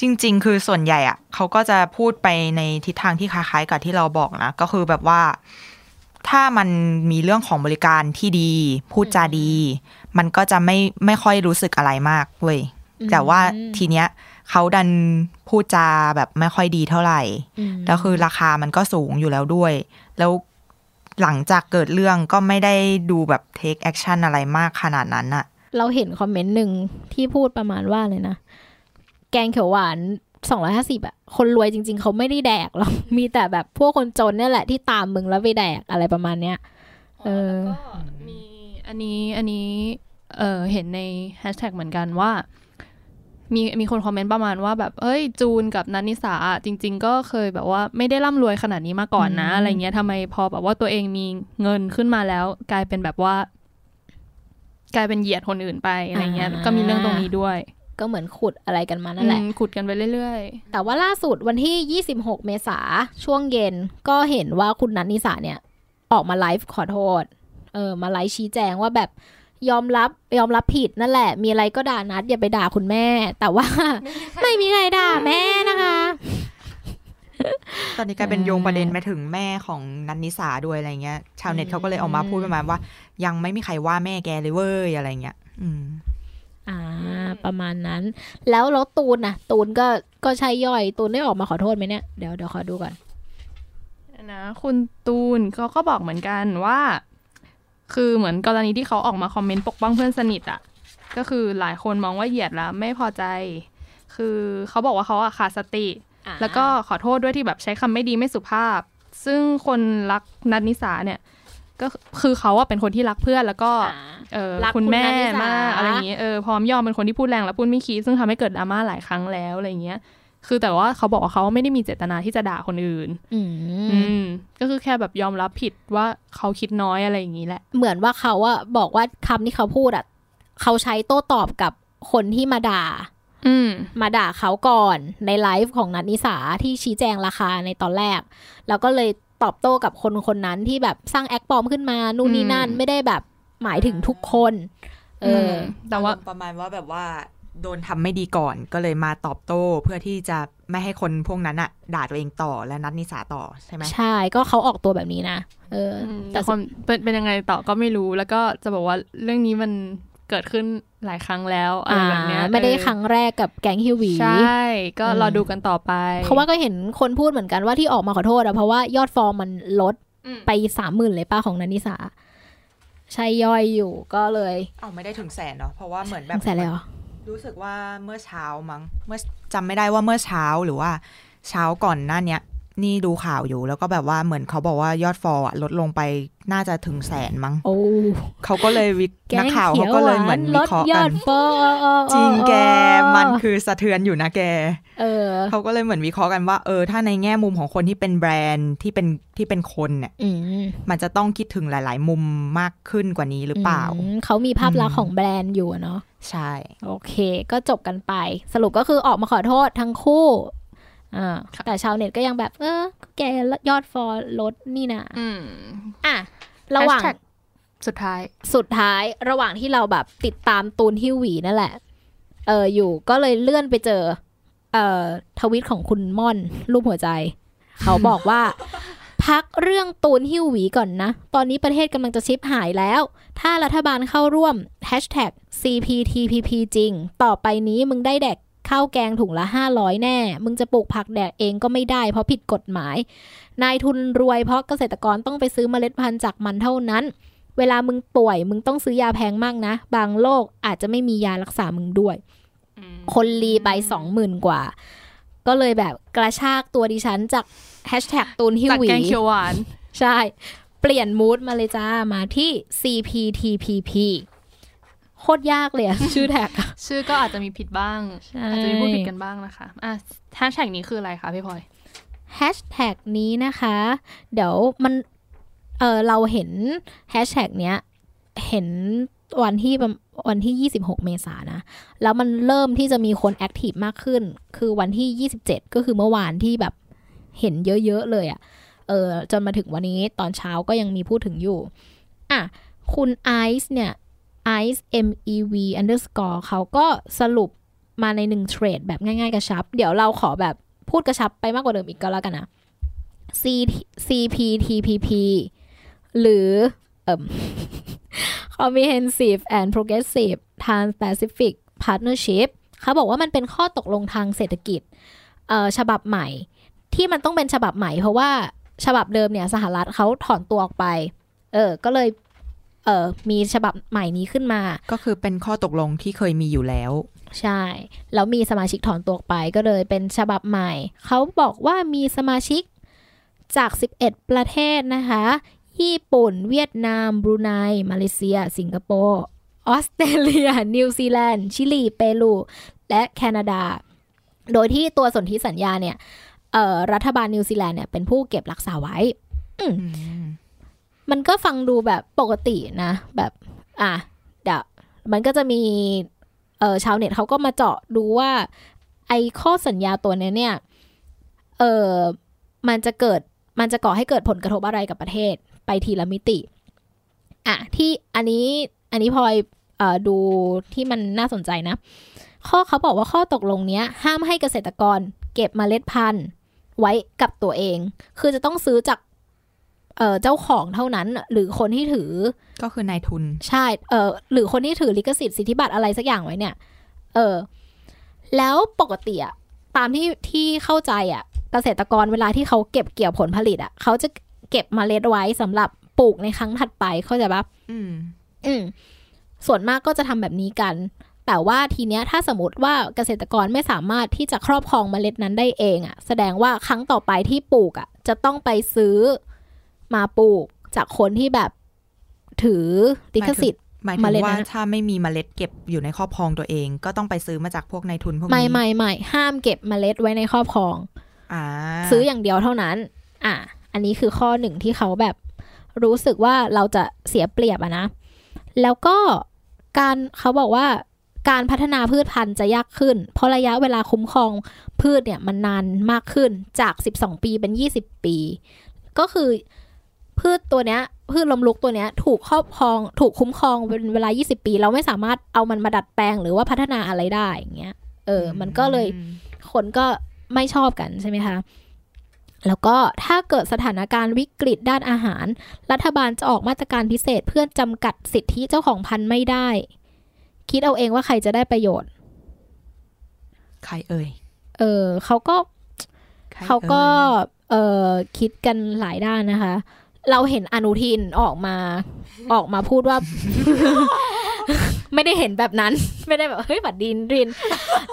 จริง ๆ คือส่วนใหญ่อะเขาก็จะพูดไปในทิศทางที่คล้ายๆกับที่เราบอกนะ ก็คือแบบว่า ถ้ามันมีเรื่องของบริการที่ดี พูดจาดี มันก็จะไม่ไม่ค่อยรู้สึกอะไรมากเว้ยอืมแต่ว่าทีเนี้ยเขาดันพูดจาแบบไม่ค่อยดีเท่าไหร่อืมแล้วคือราคามันก็สูงอยู่แล้วด้วย แล้ว หลังจากเกิดเรื่องก็ไม่ได้ดูแบบ take action อะไรมากขนาดนั้นอะเราเห็นคอมเมนต์หนึ่งที่พูดประมาณว่าเลยนะ แกงเขียวหวานสองร้อยห้าสิบอะคนรวยจริง ๆ เขาไม่ได้แดกหรอก มีแต่แบบพวกคนจนเนี่ยแหละที่ตามมึงแล้วไปแดกอะไรประมาณเนี้ยเออแล้วก็มีอันนี้อันนี้เออเห็นในแฮชแท็กเหมือนกันว่า มีมีคนคอมเมนต์ประมาณว่าแบบเอ้ยจูนกับนันนิสาอะจริง ๆ ก็เคยแบบว่าไม่ได้ร่ำรวยขนาดนี้มาก่อนนะอืมอะไรเงี้ยทำไมพอแบบว่าตัวเองมีเงินขึ้นมาแล้ว กลายเป็นแบบว่า กลายเป็นเหยียดคนอื่นไปอะไรเงี้ย ก็มีเรื่องตรงนี้ด้วย ก็เหมือนขุดอะไรกันมานั่นแหละอืมขุดกันไปเรื่อยแต่ว่าล่าสุดวันที่ 26 เมษาช่วงเย็นก็เห็นว่าคุณนัทนิสาเนี่ย ออกมาไลฟ์ขอโทษ เออมาไลฟ์ชี้แจงว่าแบบ ยอมรับยอมรับผิดนั่นแหละ มีอะไรก็ด่านัดอย่าไปด่าคุณแม่ แต่ว่า ไม่มีใครด่าแม่นะคะ ตอนนี้กลายเป็นโยงประเด็นไปถึงแม่ของนันนิสาด้วยอะไรเงี้ย ชาวเน็ตเขาก็เลยออกมาพูดประมาณว่า ยังไม่มีใครว่าแม่แกเลยเว้ยอะไรเงี้ย อืมอ่า ประมาณนั้น แล้วแล้วตูนนะตูนก็ก็ใช่ย่อย ตูนได้ออกมาขอโทษไหมเนี่ย เดี๋ยวเดี๋ยวขอดูก่อนๆนะคุณตูนเขาก็บอกเหมือนกันว่า คือเหมือนกรณีที่เขาออกมาคอมเมนต์ปกป้องเพื่อนสนิทอะก็คือหลายคนมองว่าเหยียดแล้วไม่พอใจ คือเขาบอกว่าเขาอะขาดสติ แล้วก็ขอโทษด้วยที่แบบใช้คำไม่ดีไม่สุภาพ ซึ่งคนรักนัทนิสาเนี่ยก็คือเขาอะเป็นคนที่รักเพื่อนแล้วก็อ่าเออรักคุณแม่คุณนัทนิสามมากอะไรอย่างเงี้ยเออพร้อมยอมเป็นคนที่พูดแรงและพูดไม่คิดซึ่งทำให้เกิดดราม่าหลายครั้งแล้วอะไรอย่างเงี้ย คือแต่ว่าเขาบอกว่าเขาไม่ได้มีเจตนาที่จะด่าคนอื่น อือืมมก็คือแค่แบบยอมรับผิดว่าเขาคิดน้อยอะไรอย่างนี้แหละ เหมือนว่าเขาอะบอกว่าคำที่เขาพูดอะเขาใช้โต้ตอบกับคนที่มาด่า อืมมาด่าเขาก่อนในไลฟ์ของนัทนิสาที่ชี้แจงราคาในตอนแรก แล้วก็เลยตอบโต้กับคนคนนั้นที่แบบสร้างแอคปลอมขึ้นมานู่นนี่นั่นอืมไม่ได้แบบหมายถึงทุกคน เอออแต่ว่าประมาณว่าแบบว่า โดนทำไม่ดีก่อนก็เลยมาตอบโต้เพื่อที่จะไม่ให้คนพวกนั้นอะด่าตัวเองต่อและนัดนิสาต่อใช่ไหมใช่ก็เขาออกตัวแบบนี้นะเอออแต่แต่ความเป็นเป็นยังไงต่อก็ไม่รู้แล้วก็จะบอกว่าเรื่องนี้มันเกิดขึ้นหลายครั้งแล้วอะไรอ่าแบบเนี้ยไม่ได้เออครั้งแรกกับแก๊งฮิวหวีใช่ ก็อืมรอดูกันต่อไป เพราะว่าก็เห็นคนพูดเหมือนกันว่าที่ออกมาขอโทษอะเพราะว่ายอดฟอร์มมันลดอืมไปสามหมื่นเลยป้าของนันนิสาใช่ย่อยอยู่ก็เลยเอาไม่ได้ถึงแสนเนาะเพราะว่าเหมือนแบตั้บงแต่เลยเหรอ รู้สึกว่าเมื่อเช้ามั้งเมื่อจำไม่ได้ว่าเมื่อเช้าหรือว่า เช้าก่อนหน้าเนี้ย นี่ดูข่าวอยู่ แล้วก็แบบว่าเหมือนเขาบอกว่ายอดฟอลอะลดลงไปน่าจะถึงแสนมั้งโอ้เขาก็เลยวิแกนักงข่าวเขีเขายวก็หเลวายเหมือนนลวิดเคราะห์ยกัอนดฟอร์จริงแกมันคือสะเทือนอยู่นะแกเออเขาก็เลยเหมือนวิเคราะห์กันว่าเออถ้าในแง่มุมของคนที่เป็นแบรนด์ที่เป็นที่เป็นคนเนี่ยอืมมันจะต้องคิดถึงหลาย ๆ มุมมากขึ้นกว่านี้หรือเปล่าอืมเขามีภาพลักษอืณ์มของแบรนด์อยู่อะเนาะใช่ โอเค ก็จบกันไป สรุปก็คือออกมาขอโทษทั้งคู่ อ่าค่ะแต่ชาวเน็ตก็ยังแบบ เออ แกยอดฟอลลดนี่นะอืมอะ ระหว่าง Hashtag สุดท้าย สุดท้ายระหว่างที่เราแบบติดตามตูนฮิวหวีนั่นแหละ เอออยู่ก็เลยเลื่อนไปเจอ เอ่อทวิตของคุณม่อน รูปหัวใจ เขาบอกว่า พักเรื่องตูนฮิวหวีก่อนนะ ตอนนี้ประเทศกำลังจะชิปหายแล้ว ถ้ารัฐบาลเข้าร่วม hashtag CPTPP จริง ต่อไปนี้มึงได้แดก ข้าวแกงถุงละ 500 แน่ มึงจะปลูกผักแดกเองก็ไม่ได้ เพราะผิดกฎหมาย นายทุนรวยเพราะเกษตรกรต้องไปซื้อเมล็ดพันธุ์จากมันเท่านั้น เวลามึงป่วย มึงต้องซื้อยาแพงมากนะ บางโรคอาจจะไม่มียารักษามึงด้วย คนรีไปสองหมื่นกว่า ก็เลยแบบกระชากตัวดิฉันจากแฮชแท็กตูนฮิวจากหวีแกงเขียวหวาน ใช่ เปลี่ยนมูดมาเลยจ้า มาที่ CPTPP โคตรยากเลยอะชื่อแท็กอะชื่อก็อาจจะมีผิดบ้างใช่อาจจะมีพูดผิดกันบ้างนะคะอะแฮชแท็กนี้คืออะไรคะพี่พลอยแฮชแท็กนี้นะคะ เดี๋ยวมันเออเราเห็นแฮชแท็กเนี้ย เห็นวันที่ประวันที่ 26 เมษายนนะ แล้วมันเริ่มที่จะมีคนแอคทีฟมากขึ้น คือวันที่ 27 ก็คือเมื่อวานที่แบบเห็นเยอะ ๆ เลยอะ่ะ เออจนมาถึงวันนี้ตอนเช้าก็ยังมีพูดถึงอยู่ อะ คุณไอซ์เนี่ย ice m e v underscore เขาก็สรุปมาในหนึ่งเทรดแบบง่ายๆกระชับ เดี๋ยวเราขอแบบพูดกระชับไปมากกว่าเดิมอีกก็แล้วกันนะ C CPTPP หรือเอ่ม Comprehensive and Progressive Trans-Pacific Partnership เขาบอกว่ามันเป็นข้อตกลงทางเศรษฐกิจเอ่อฉบับใหม่ ที่มันต้องเป็นฉบับใหม่เพราะว่าฉบับเดิมเนี่ยสหรัฐเขาถอนตัวออกไป เออ ก็เลย เออมีฉบับใหม่นี้ขึ้นมา ก็คือเป็นข้อตกลงที่เคยมีอยู่แล้ว ใช่ แล้วมีสมาชิกถอนตัวออกไปก็เลยเป็นฉบับใหม่ เขาบอกว่ามีสมาชิกจาก 11 ประเทศนะคะ ญี่ปุ่น เวียดนาม บรูไน มาเลเซีย สิงคโปร์ออสเตรเลีย นิวซีแลนด์ ชิลี เปรู และแคนาดา โดยที่ตัวสนธิสัญญาเนี่ยเอ่อรัฐบาลนิวซีแลนด์เนี่ยเป็นผู้เก็บรักษาไว้อื ม มันก็ฟังดูแบบปกตินะ แบบอะเดี๋ยวมันก็จะมีเออชาวเน็ตเขาก็มาเจาะดูว่า ไอ้ข้อสัญญาตัวเนี้ยเนี่ยเออมันจะเกิดมันจะก่อให้เกิดผลกระทบอะไรกับประเทศไปทีละมิติอะที่อันนี้อันนี้พลอยออดูที่มันน่าสนใจนะ ข้อเขาบอกว่าข้อตกลงเนี้ย ห้ามให้เกษตรกรเก็บเมล็ดพันธุ์ไว้กับตัวเอง คือจะต้องซื้อจาก เอ่อเจ้าของเท่านั้น หรือคนที่ถือก็คือนายทุน ใช่เออหรือคนที่ถือลิขสิทธิ์สิทธิบัตรอะไรสักอย่างไว้เนี่ย เออ แล้วปกติอะตามที่ที่เข้าใจอะเกษตรกรเวลาที่เขาเก็บเกี่ยวผลผลิตอะเขาจะเก็บเมล็ดไว้สำหรับปลูกในครั้งถัดไปเข้าใจปะอืม อืม ส่วนมากก็จะทำแบบนี้กัน แต่ว่าทีเนี้ยถ้าสมมติว่าเกษตรกรไม่สามารถที่จะครอบครองเมล็ดนั้นได้เองอะแสดงว่าครั้งต่อไปที่ปลูกอะจะต้องไปซื้อ มาปลูกจากคนที่แบบถือลิขสิทธิ์หมายถึเมงล็ดว่านั้นอะถ้าไม่มีเมล็ดเก็บอยู่ในครอบครองตัวเอง ก็ต้องไปซื้อมาจากพวกนายทุนพวกนี้ไม่ไม่ไม่ห้ามเก็บเมล็ดไว้ในครอบครองอ่าซื้ออย่างเดียวเท่านั้น อะ อันนี้คือข้อหนึ่งที่เขาแบบรู้สึกว่าเราจะเสียเปรียบอะนะ แล้วก็การเขาบอกว่าการพัฒนาพืชพันธุ์จะยากขึ้น เพราะระยะเวลาคุ้มครองพืชเนี่ยมันนานมากขึ้นจาก 12 ปีเป็น 20 ปี ก็คือ พืชตัวเนี้ยพืชลมลุกตัวเนี้ยถูกครอบครอง ถูกคุ้มครองเป็นเวลา 20 ปี เราไม่สามารถเอามันมาดัดแปลงหรือว่าพัฒนาอะไรได้อย่างเงี้ย เออ มันก็เลยอืมคนก็ไม่ชอบกันใช่ไหมคะ แล้วก็ถ้าเกิดสถานการณ์วิกฤตด้านอาหาร รัฐบาลจะออกมาตรการพิเศษเพื่อจำกัดสิทธิเจ้าของพันธุ์ไม่ได้ คิดเอาเองว่าใครจะได้ประโยชน์ ใครเอ่ย เออเขาก็ใครเขาก็อ่ยเออคิดกันหลายด้านนะคะ เราเห็นอนุทินออกมา ออกมาพูดว่า ไม่ได้เห็นแบบนั้น ไม่ได้แบบเฮ้ยบัดดินริน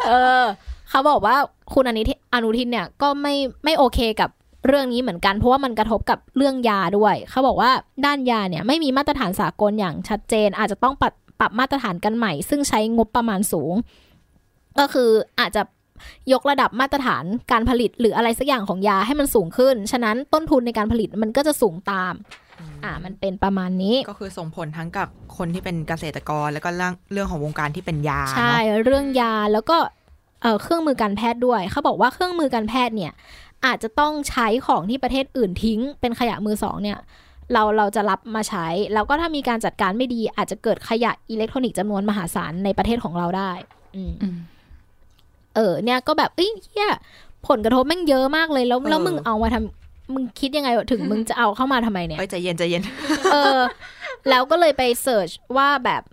เออ เขาบอกว่าคุณอนุทินอนุทินเนี่ย ก็ไม่ไม่โอเคกับเรื่องนี้เหมือนกันเพราะว่ามันกระทบกับเรื่องยาด้วย เขาบอกว่าด้านยาเนี่ยไม่มีมาตรฐานสากลอย่างชัดเจน อาจจะต้องปรับปรับมาตรฐานกันใหม่ ซึ่งใช้งบประมาณสูง ก็คืออาจจะ ยกระดับมาตรฐานการผลิตหรืออะไรสักอย่างของยาให้มันสูงขึ้น ฉะนั้นต้นทุนในการผลิตมันก็จะสูงตาม อ่า มันเป็นประมาณนี้ ก็คือส่งผลทั้งกับคนที่เป็นเกษตรกรแล้วก็เรื่องเรื่องของวงการที่เป็นยา ใช่เนาะเรื่องยาแล้วก็เอ่อเครื่องมือการแพทย์ด้วย เขาบอกว่าเครื่องมือการแพทย์เนี่ย อาจจะต้องใช้ของที่ประเทศอื่นทิ้ง เป็นขยะมือสองเนี่ยเราเราจะรับมาใช้ แล้วก็ถ้ามีการจัดการไม่ดีอาจจะเกิดขยะอิเล็กทรอนิกส์จำนวนมหาศาลในประเทศของเราได้ อืมอืม เออเนี่ยก็แบบเอ้ยเหี้ยผลกระทบแม่งเยอะมากเลยแล้วแล้วมึงเอามาทำมึงคิดยังไงวะถึงมึงจะเอาเข้ามาทำไมเนี่ยเอ้ยใจเย็นใจเย็น เออ แล้วก็เลยไป search ว่าแบบ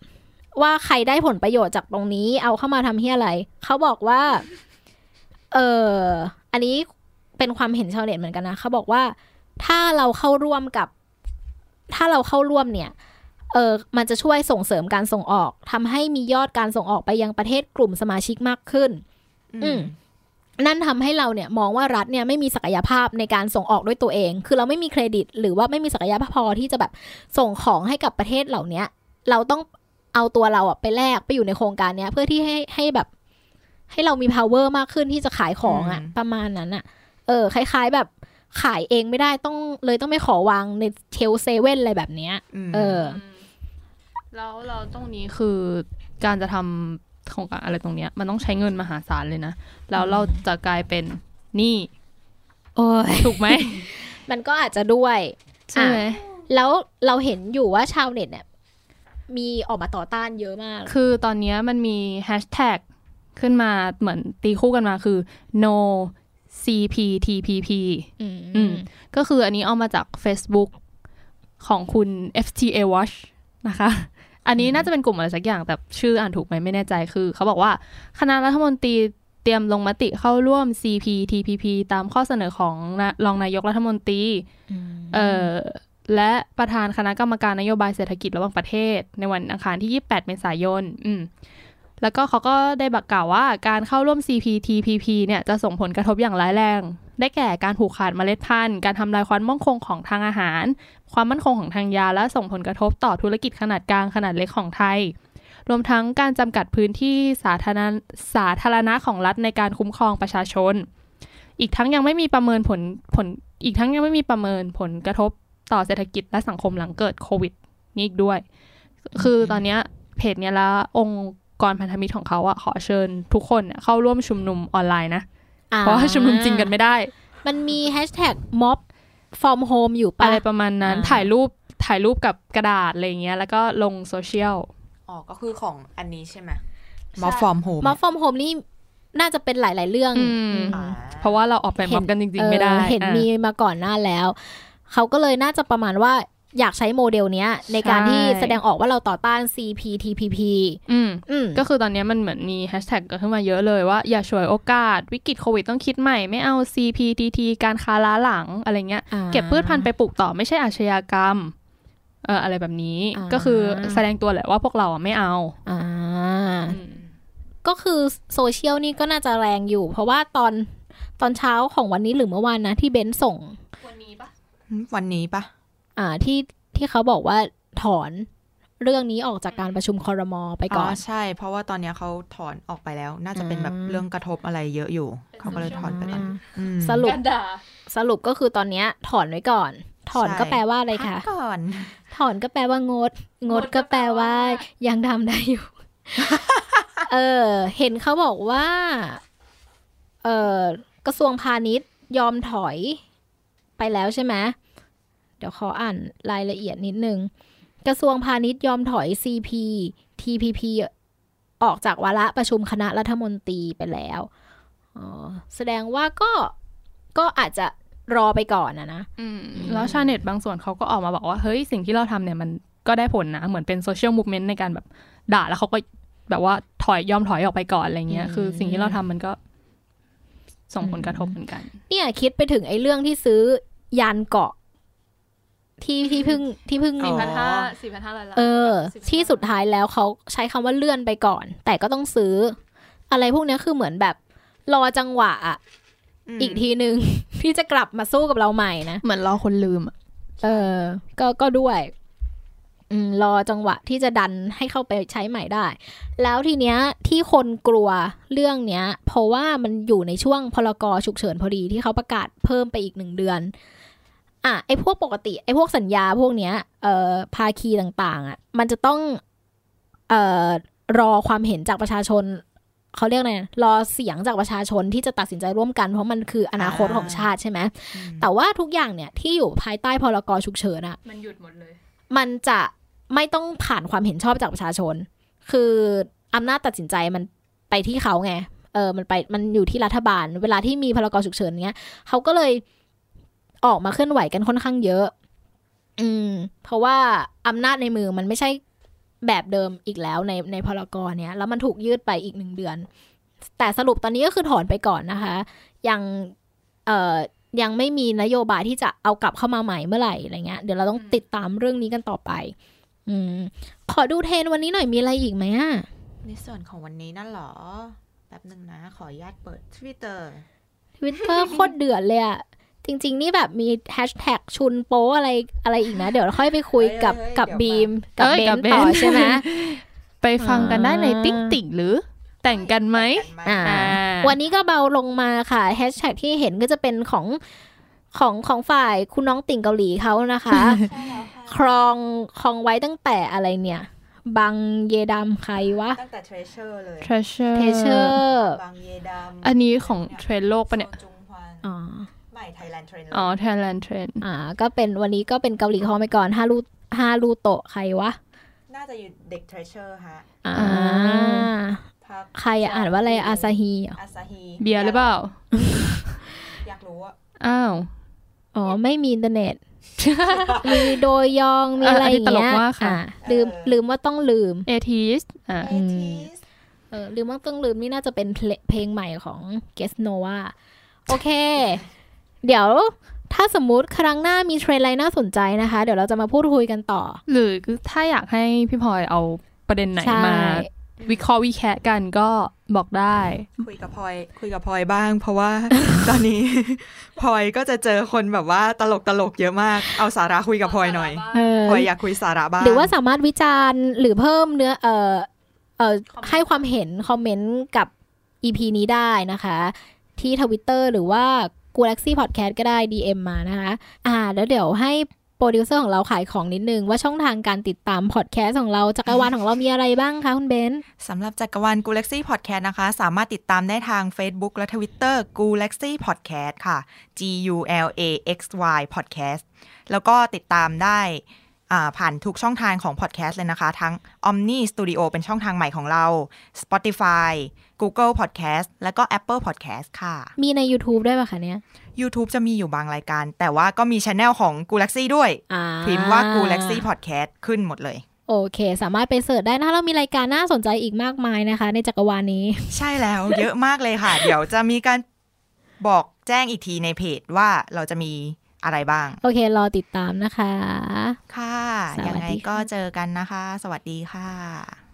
ว่าใครได้ผลประโยชน์จากตรงนี้ เอาเข้ามาทำเหี้ยอะไร เขาบอกว่า เอออันนี้เป็นความเห็นชาวเน็ตเหมือนกันนะ เขาบอกว่าถ้าเราเข้าร่วมกับ ถ้าเราเข้าร่วมเนี่ย เออมันจะช่วยส่งเสริมการส่งออกทำให้มียอดการส่งออกไปยังประเทศกลุ่มสมาชิกมากขึ้น อืมนั่นทำให้เราเนี่ยมองว่ารัฐเนี่ยไม่มีศักยภาพในการส่งออกด้วยตัวเอง คือเราไม่มีเครดิต หรือว่าไม่มีศักยภาพพอที่จะแบบส่งของให้กับประเทศเหล่าเนี้ย เราต้องเอาตัวเราอะไปแลกไปอยู่ในโครงการเนี้ย เพื่อที่ให้ให้แบบ ให้เรามี power มากขึ้นที่จะขายของอะอืมประมาณนั้นอะเออ คล้าย ๆ แบบขายเองไม่ได้ต้องเลยต้องไปขอวางในเชลเซเว่นอะไรแบบเนี้ยมเออ แล้วเราตรงนี้คือการจะทำ โครงการอะไรตรงเนี้ย มันต้องใช้เงินมหาศาลเลยนะ แล้วเราจะกลายเป็นหนี้โอ้ยถูกไหม มันก็อาจจะด้วยใช่ไหมอะแล้วเราเห็นอยู่ว่าชาวเน็ตเนี่ยมีออกมาต่อต้านเยอะมาก คือตอนเนี้ยมันมีแฮชแท็กขึ้นมาเหมือนตีคู่กันมาคือ no cptpp อืมอืมก็คืออันนี้เอามาจาก Facebook ของคุณ FTA Watch นะคะ อันนี้น่าจะเป็นกลุ่มอะไรสักอย่างแต่ชื่ออ่านถูกไหมไม่แน่ใจคือ เขาบอกว่าคณะรัฐมนตรีเตรียมลงมติเข้าร่วม CPTPP ตามข้อเสนอของรองนายกรัฐมนตรีเอ่อและประธานคณะกรรมการนโยบายเศรษฐกิจระหว่างประเทศ ในวันอังคารที่ 28 เมษายน อืมแล้วก็เขาก็ได้บักกล่าวว่าการเข้าร่วม CPTPP เนี่ยจะส่งผลกระทบอย่างร้ายแรง ได้แก่การผูกขาดเมล็ดพันธุ์ การทำลายความมั่นคงของทางอาหาร ความมั่นคงของทางยา และส่งผลกระทบต่อธุรกิจขนาดกลางขนาดเล็กของไทย รวมทั้งการจำกัดพื้นที่สาธารณะสาธารณะของรัฐในการคุ้มครองประชาชน อีกทั้งยังไม่มีประเมินผลผล อีกทั้งยังไม่มีประเมินผลกระทบต่อเศรษฐกิจและสังคมหลังเกิดโควิดนี่อีกด้วย คือตอนนี้เพจเนี้ยแล้วองค์กรพันธมิตรของเขาอะขอเชิญทุกคนเข้าร่วมชุมนุมออนไลน์นะ เพราะว่าชุมนุมจริงกันไม่ได้ มันมีแฮชแท็กม็อบ from home อยู่ปะอะไรประมาณนั้นอ่าถ่ายรูปถ่ายรูปกับกระดาษอะไรเงี้ย แล้วก็ลงโซเชียลอ๋อก็คือของอันนี้ใช่ไหมม็อบ from home ม็อบ from home นี่น่าจะเป็นหลาย ๆ เรื่องอืมอ่าเพราะว่าเราออกไปม็อบกันจริง ๆ ไม่ได้เออเห็นอะมีมาก่อนหน้าแล้ว เขาก็เลยน่าจะประมาณว่า อยากใช้โมเดลเนี้ย ในการใช่ที่แสดงออกว่าเราต่อต้าน CPTPP อืมอืมก็คือตอนเนี้ยมันเหมือนมีแฮชแท็กเกิดขึ้นมาเยอะเลยว่าอย่าฉวยโอกาสวิกฤตโควิดต้องคิดใหม่ ไม่เอา CPTPP การค้าล้าหลังอะไรเงี้ยอ่าเก็บพืชพันธุ์ไปปลูกต่อไม่ใช่อาชญากรรมเอออะไรแบบนี้อ่าก็คือแสดงตัวแหละว่าพวกเราอะไม่เอาอ่าก็คือโซเชียลนี่ก็น่าจะแรงอยู่ เพราะว่าตอนตอนเช้าของวันนี้หรือเมื่อวานนะที่เบนซ์ส่ง วันนี้ปะวันนี้ปะ อ่าที่ที่เขาบอกว่าถอนเรื่องนี้ออกจากการประชุมคอรมอไปอ๋ก่ออนใช่ เพราะว่าตอนเนี้ยเขาถอนออกไปแล้ว น่าจะเป็นแบบอ่าเรื่องกระทบอะไรเยอะอยู่ เขาก็เลยถอนไปก่อนอืมสรุปกันด่าสรุปก็คือตอนเนี้ยถอนไว้ก่อน ถอนใช่ก็แปลว่าอะไรคะพักก่อน ถอนก็แปลว่างด งดก็แปลว่า ยังทำได้อยู่ เออ เห็นเขาบอกว่า เออกระทรวงพาณิชย์ยอมถอยไปแล้วใช่ไหม เดี๋ยวขออ่านรายละเอียดนิดนึง กระทรวงพาณิชย์ยอมถอย CP TPP ออกจากวาระประชุมคณะรัฐมนตรีไปแล้วอ๋อแสดงว่าก็ก็อาจจะรอไปก่อนนะนะอืมแล้วชาวเน็ตบางส่วนเขาก็ออกมาบอกว่า เฮ้ย สิ่งที่เราทำเนี่ยมันก็ได้ผลนะ เหมือนเป็นโซเชียลมูฟเมนต์ในการแบบด่าแล้วเขาก็แบบว่าถอยยอมถอยออกไปก่อนอะไรเงี้ยอืมคือสิ่งที่เราทำมันก็ส่งผลกระทบเหมือนกัน เนี่ยคิดไปถึงไอ้เรื่องที่ซื้อยานเกาะ ที่ที่เพิ่งที่เพิ่งอ๋อสี่พันห้าร้อยล้านเออ ที่สุดท้ายแล้วเขาใช้คำว่าเลื่อนไปก่อน แต่ก็ต้องซื้อ อะไรพวกเนี้ยคือเหมือนแบบรอจังหวะอะมอีกทีหนึ่งที่จะกลับมาสู้กับเราใหม่นะ เหมือนรอคนลืมอะเออ ก็ก็ด้วยอืมรอจังหวะที่จะดันให้เข้าไปใช้ใหม่ได้ แล้วทีเนี้ยที่คนกลัวเรื่องเนี้ย เพราะว่ามันอยู่ในช่วงพลกรฉุกเฉินพอดีที่เขาประกาศเพิ่มไปอีกหนึ่งเดือน อะไอ้พวกปกติไอ้พวกสัญญาพวกเนี้ยเอ่อภาคีต่างๆ อะ มันจะต้องเอ่อรอความเห็นจากประชาชนเขาเรียกไงรอเสียงจากประชาชนที่จะตัดสินใจร่วมกันเพราะมันคืออนาคตของชาติใช่ไหมอืมแต่ว่าทุกอย่างเนี่ยที่อยู่ภายใต้พรกฉุกเฉินอะมันหยุดหมดเลย มันจะไม่ต้องผ่านความเห็นชอบจากประชาชน คืออำนาจตัดสินใจมันไปที่เขาไง เออ มันไป มันอยู่ที่รัฐบาล เวลาที่มีพรกฉุกเฉินเนี้ย เขาก็เลย ออกมาเคลื่อนไหวกันค่อนข้างเยอะ อืม เพราะว่าอำนาจในมือมันไม่ใช่แบบเดิมอีกแล้วในในพรกเนี้ยแล้วมันถูกยืดไปอีกหนึ่งเดือน แต่สรุปตอนนี้ก็คือถอนไปก่อนนะคะ ยังเอ่อยังไม่มีนโยบายที่จะเอากลับเข้ามาใหม่เมื่อไหร่อะไรเงี้ยเดี๋ยวเราต้องติดตามเรื่องนี้กันต่อไป อืม ขอดูเทรนด์วันนี้หน่อยมีอะไรอีกไหมอะในส่วนของวันนี้นั่นเหรอแป๊บหนึ่งนะ ขออนุญาตเปิด Twitter ทวิตเตอร์โคตรเดือดเลยอะ จริง ๆ นี่แบบมีแฮชแท็กชุนโป๊อะไรอะไรอีกนะ เดี๋ยวเราค่อยไปคุยกับเฮ้ยกับเดี๋ยวบีมมากับเอ้ยเบกับนเบนต่อใช่ไหมไปฟังกันได้ในติ๊งติ่งหรือแต่งกันไหมอ่าอ่าวันนี้ก็เบาลงมาค่ะแฮชแท็กที่เห็นก็จะเป็นของของของฝ่ายคุณน้องติ่งเกาหลีเขานะคะ ครองครองไว้ตั้งแต่อะไรเนี่ย บังเยดามใครวะ ตั้งแต่ Treasure เลย Treasure Treasureบางเยดามอันนี้ของเทรนด์โลกปะเนี่ยโซจุงฮวานอ๋อไม่ Thailand Trend อ๋อ Thailand Trend อ่า ก็เป็นวันนี้ก็เป็นเกาหลีครองไปก่อนฮารุฮารุโตะใครวะ น่าจะอยู่เด็ก Treasure ฮะ อ่าอ่าพักใครอะอ่านว่าอะไรอาซาฮีเหรออาซาฮีเบียร์หรือเปล่า อยากรู้อะอ้าว อ๋อ ไม่มีอินเทอร์เน็ต มีโดยยอง มีอะไรอย่างอะอันนี้ตลเงี้กยมากค่ะอ่าลืมลืมว่าต้องลืม เอทีสอ่าเอทีสเออลืมว่าต้องลืมนี่น่าจะเป็นเพลเพลงใหม่ของ g u e s Nova โอเค เดี๋ยวถ้าสมมุติครั้งหน้ามีเทรนด์อะไรน่าสนใจนะคะ เดี๋ยวเราจะมาพูดคุยกันต่อ หรือถ้าอยากให้พี่พลอยเอาประเด็นไหนใช่มา วิเคราะห์วิแคะกันก็บอกได้ คุยกับพลอย คุยกับพลอยบ้าง เพราะว่าตอนนี้พลอยก็จะเจอคนแบบว่าตลกตลกๆเยอะมากเอาสาระคุยกับพลอยหน่อยเออพลอยอยากคุยสาระบ้างหรือว่าสามารถวิจารณ์หรือเพิ่มเนื้อเออเออให้ความเห็นคอมเมนต์กับ EP นี้ได้นะคะ ที่ทวิตเตอร์หรือว่า Galaxy Podcast ก็ได้ DM มานะคะ อ่า แล้วเดี๋ยวให้โปรดิวเซอร์ของเราขายของนิดนึง ว่าช่องทางการติดตามพอดแคสต์ของเราจักรวาลของเรามีอะไรบ้างคะคุณเบนสำหรับจักรวาล Galaxy Podcast นะคะ สามารถติดตามได้ทาง Facebook และ Twitter Galaxy Podcast ค่ะ G U L A X Y Podcast แล้วก็ติดตามได้อ่าผ่านทุกช่องทางของ Podcast เลยนะคะ ทั้ง Omni Studio เป็นช่องทางใหม่ของเรา Spotify Google Podcast แล้วก็ Apple Podcast ค่ะ มีใน YouTube ด้วยป่ะคะเนี่ย YouTube จะมีอยู่บางรายการ แต่ว่าก็มีช anel ของ Galaxy ด้วยอ่าพิมพ์ว่า Galaxy Podcast ขึ้นหมดเลย โอเค สามารถไปเสิร์ชได้นะเรามีรายการน่าสนใจอีกมากมายนะคะ ในจักรวาลนี้ ใช่แล้ว เยอะมากเลยค่ะ เดี๋ยวจะมีการบอกแจ้งอีกทีในเพจว่าเราจะมีอะไรบ้าง โอเค รอติดตามนะคะ ค่ะสวัสดียังไงก็ค่ะเจอกันนะคะ สวัสดีค่ะ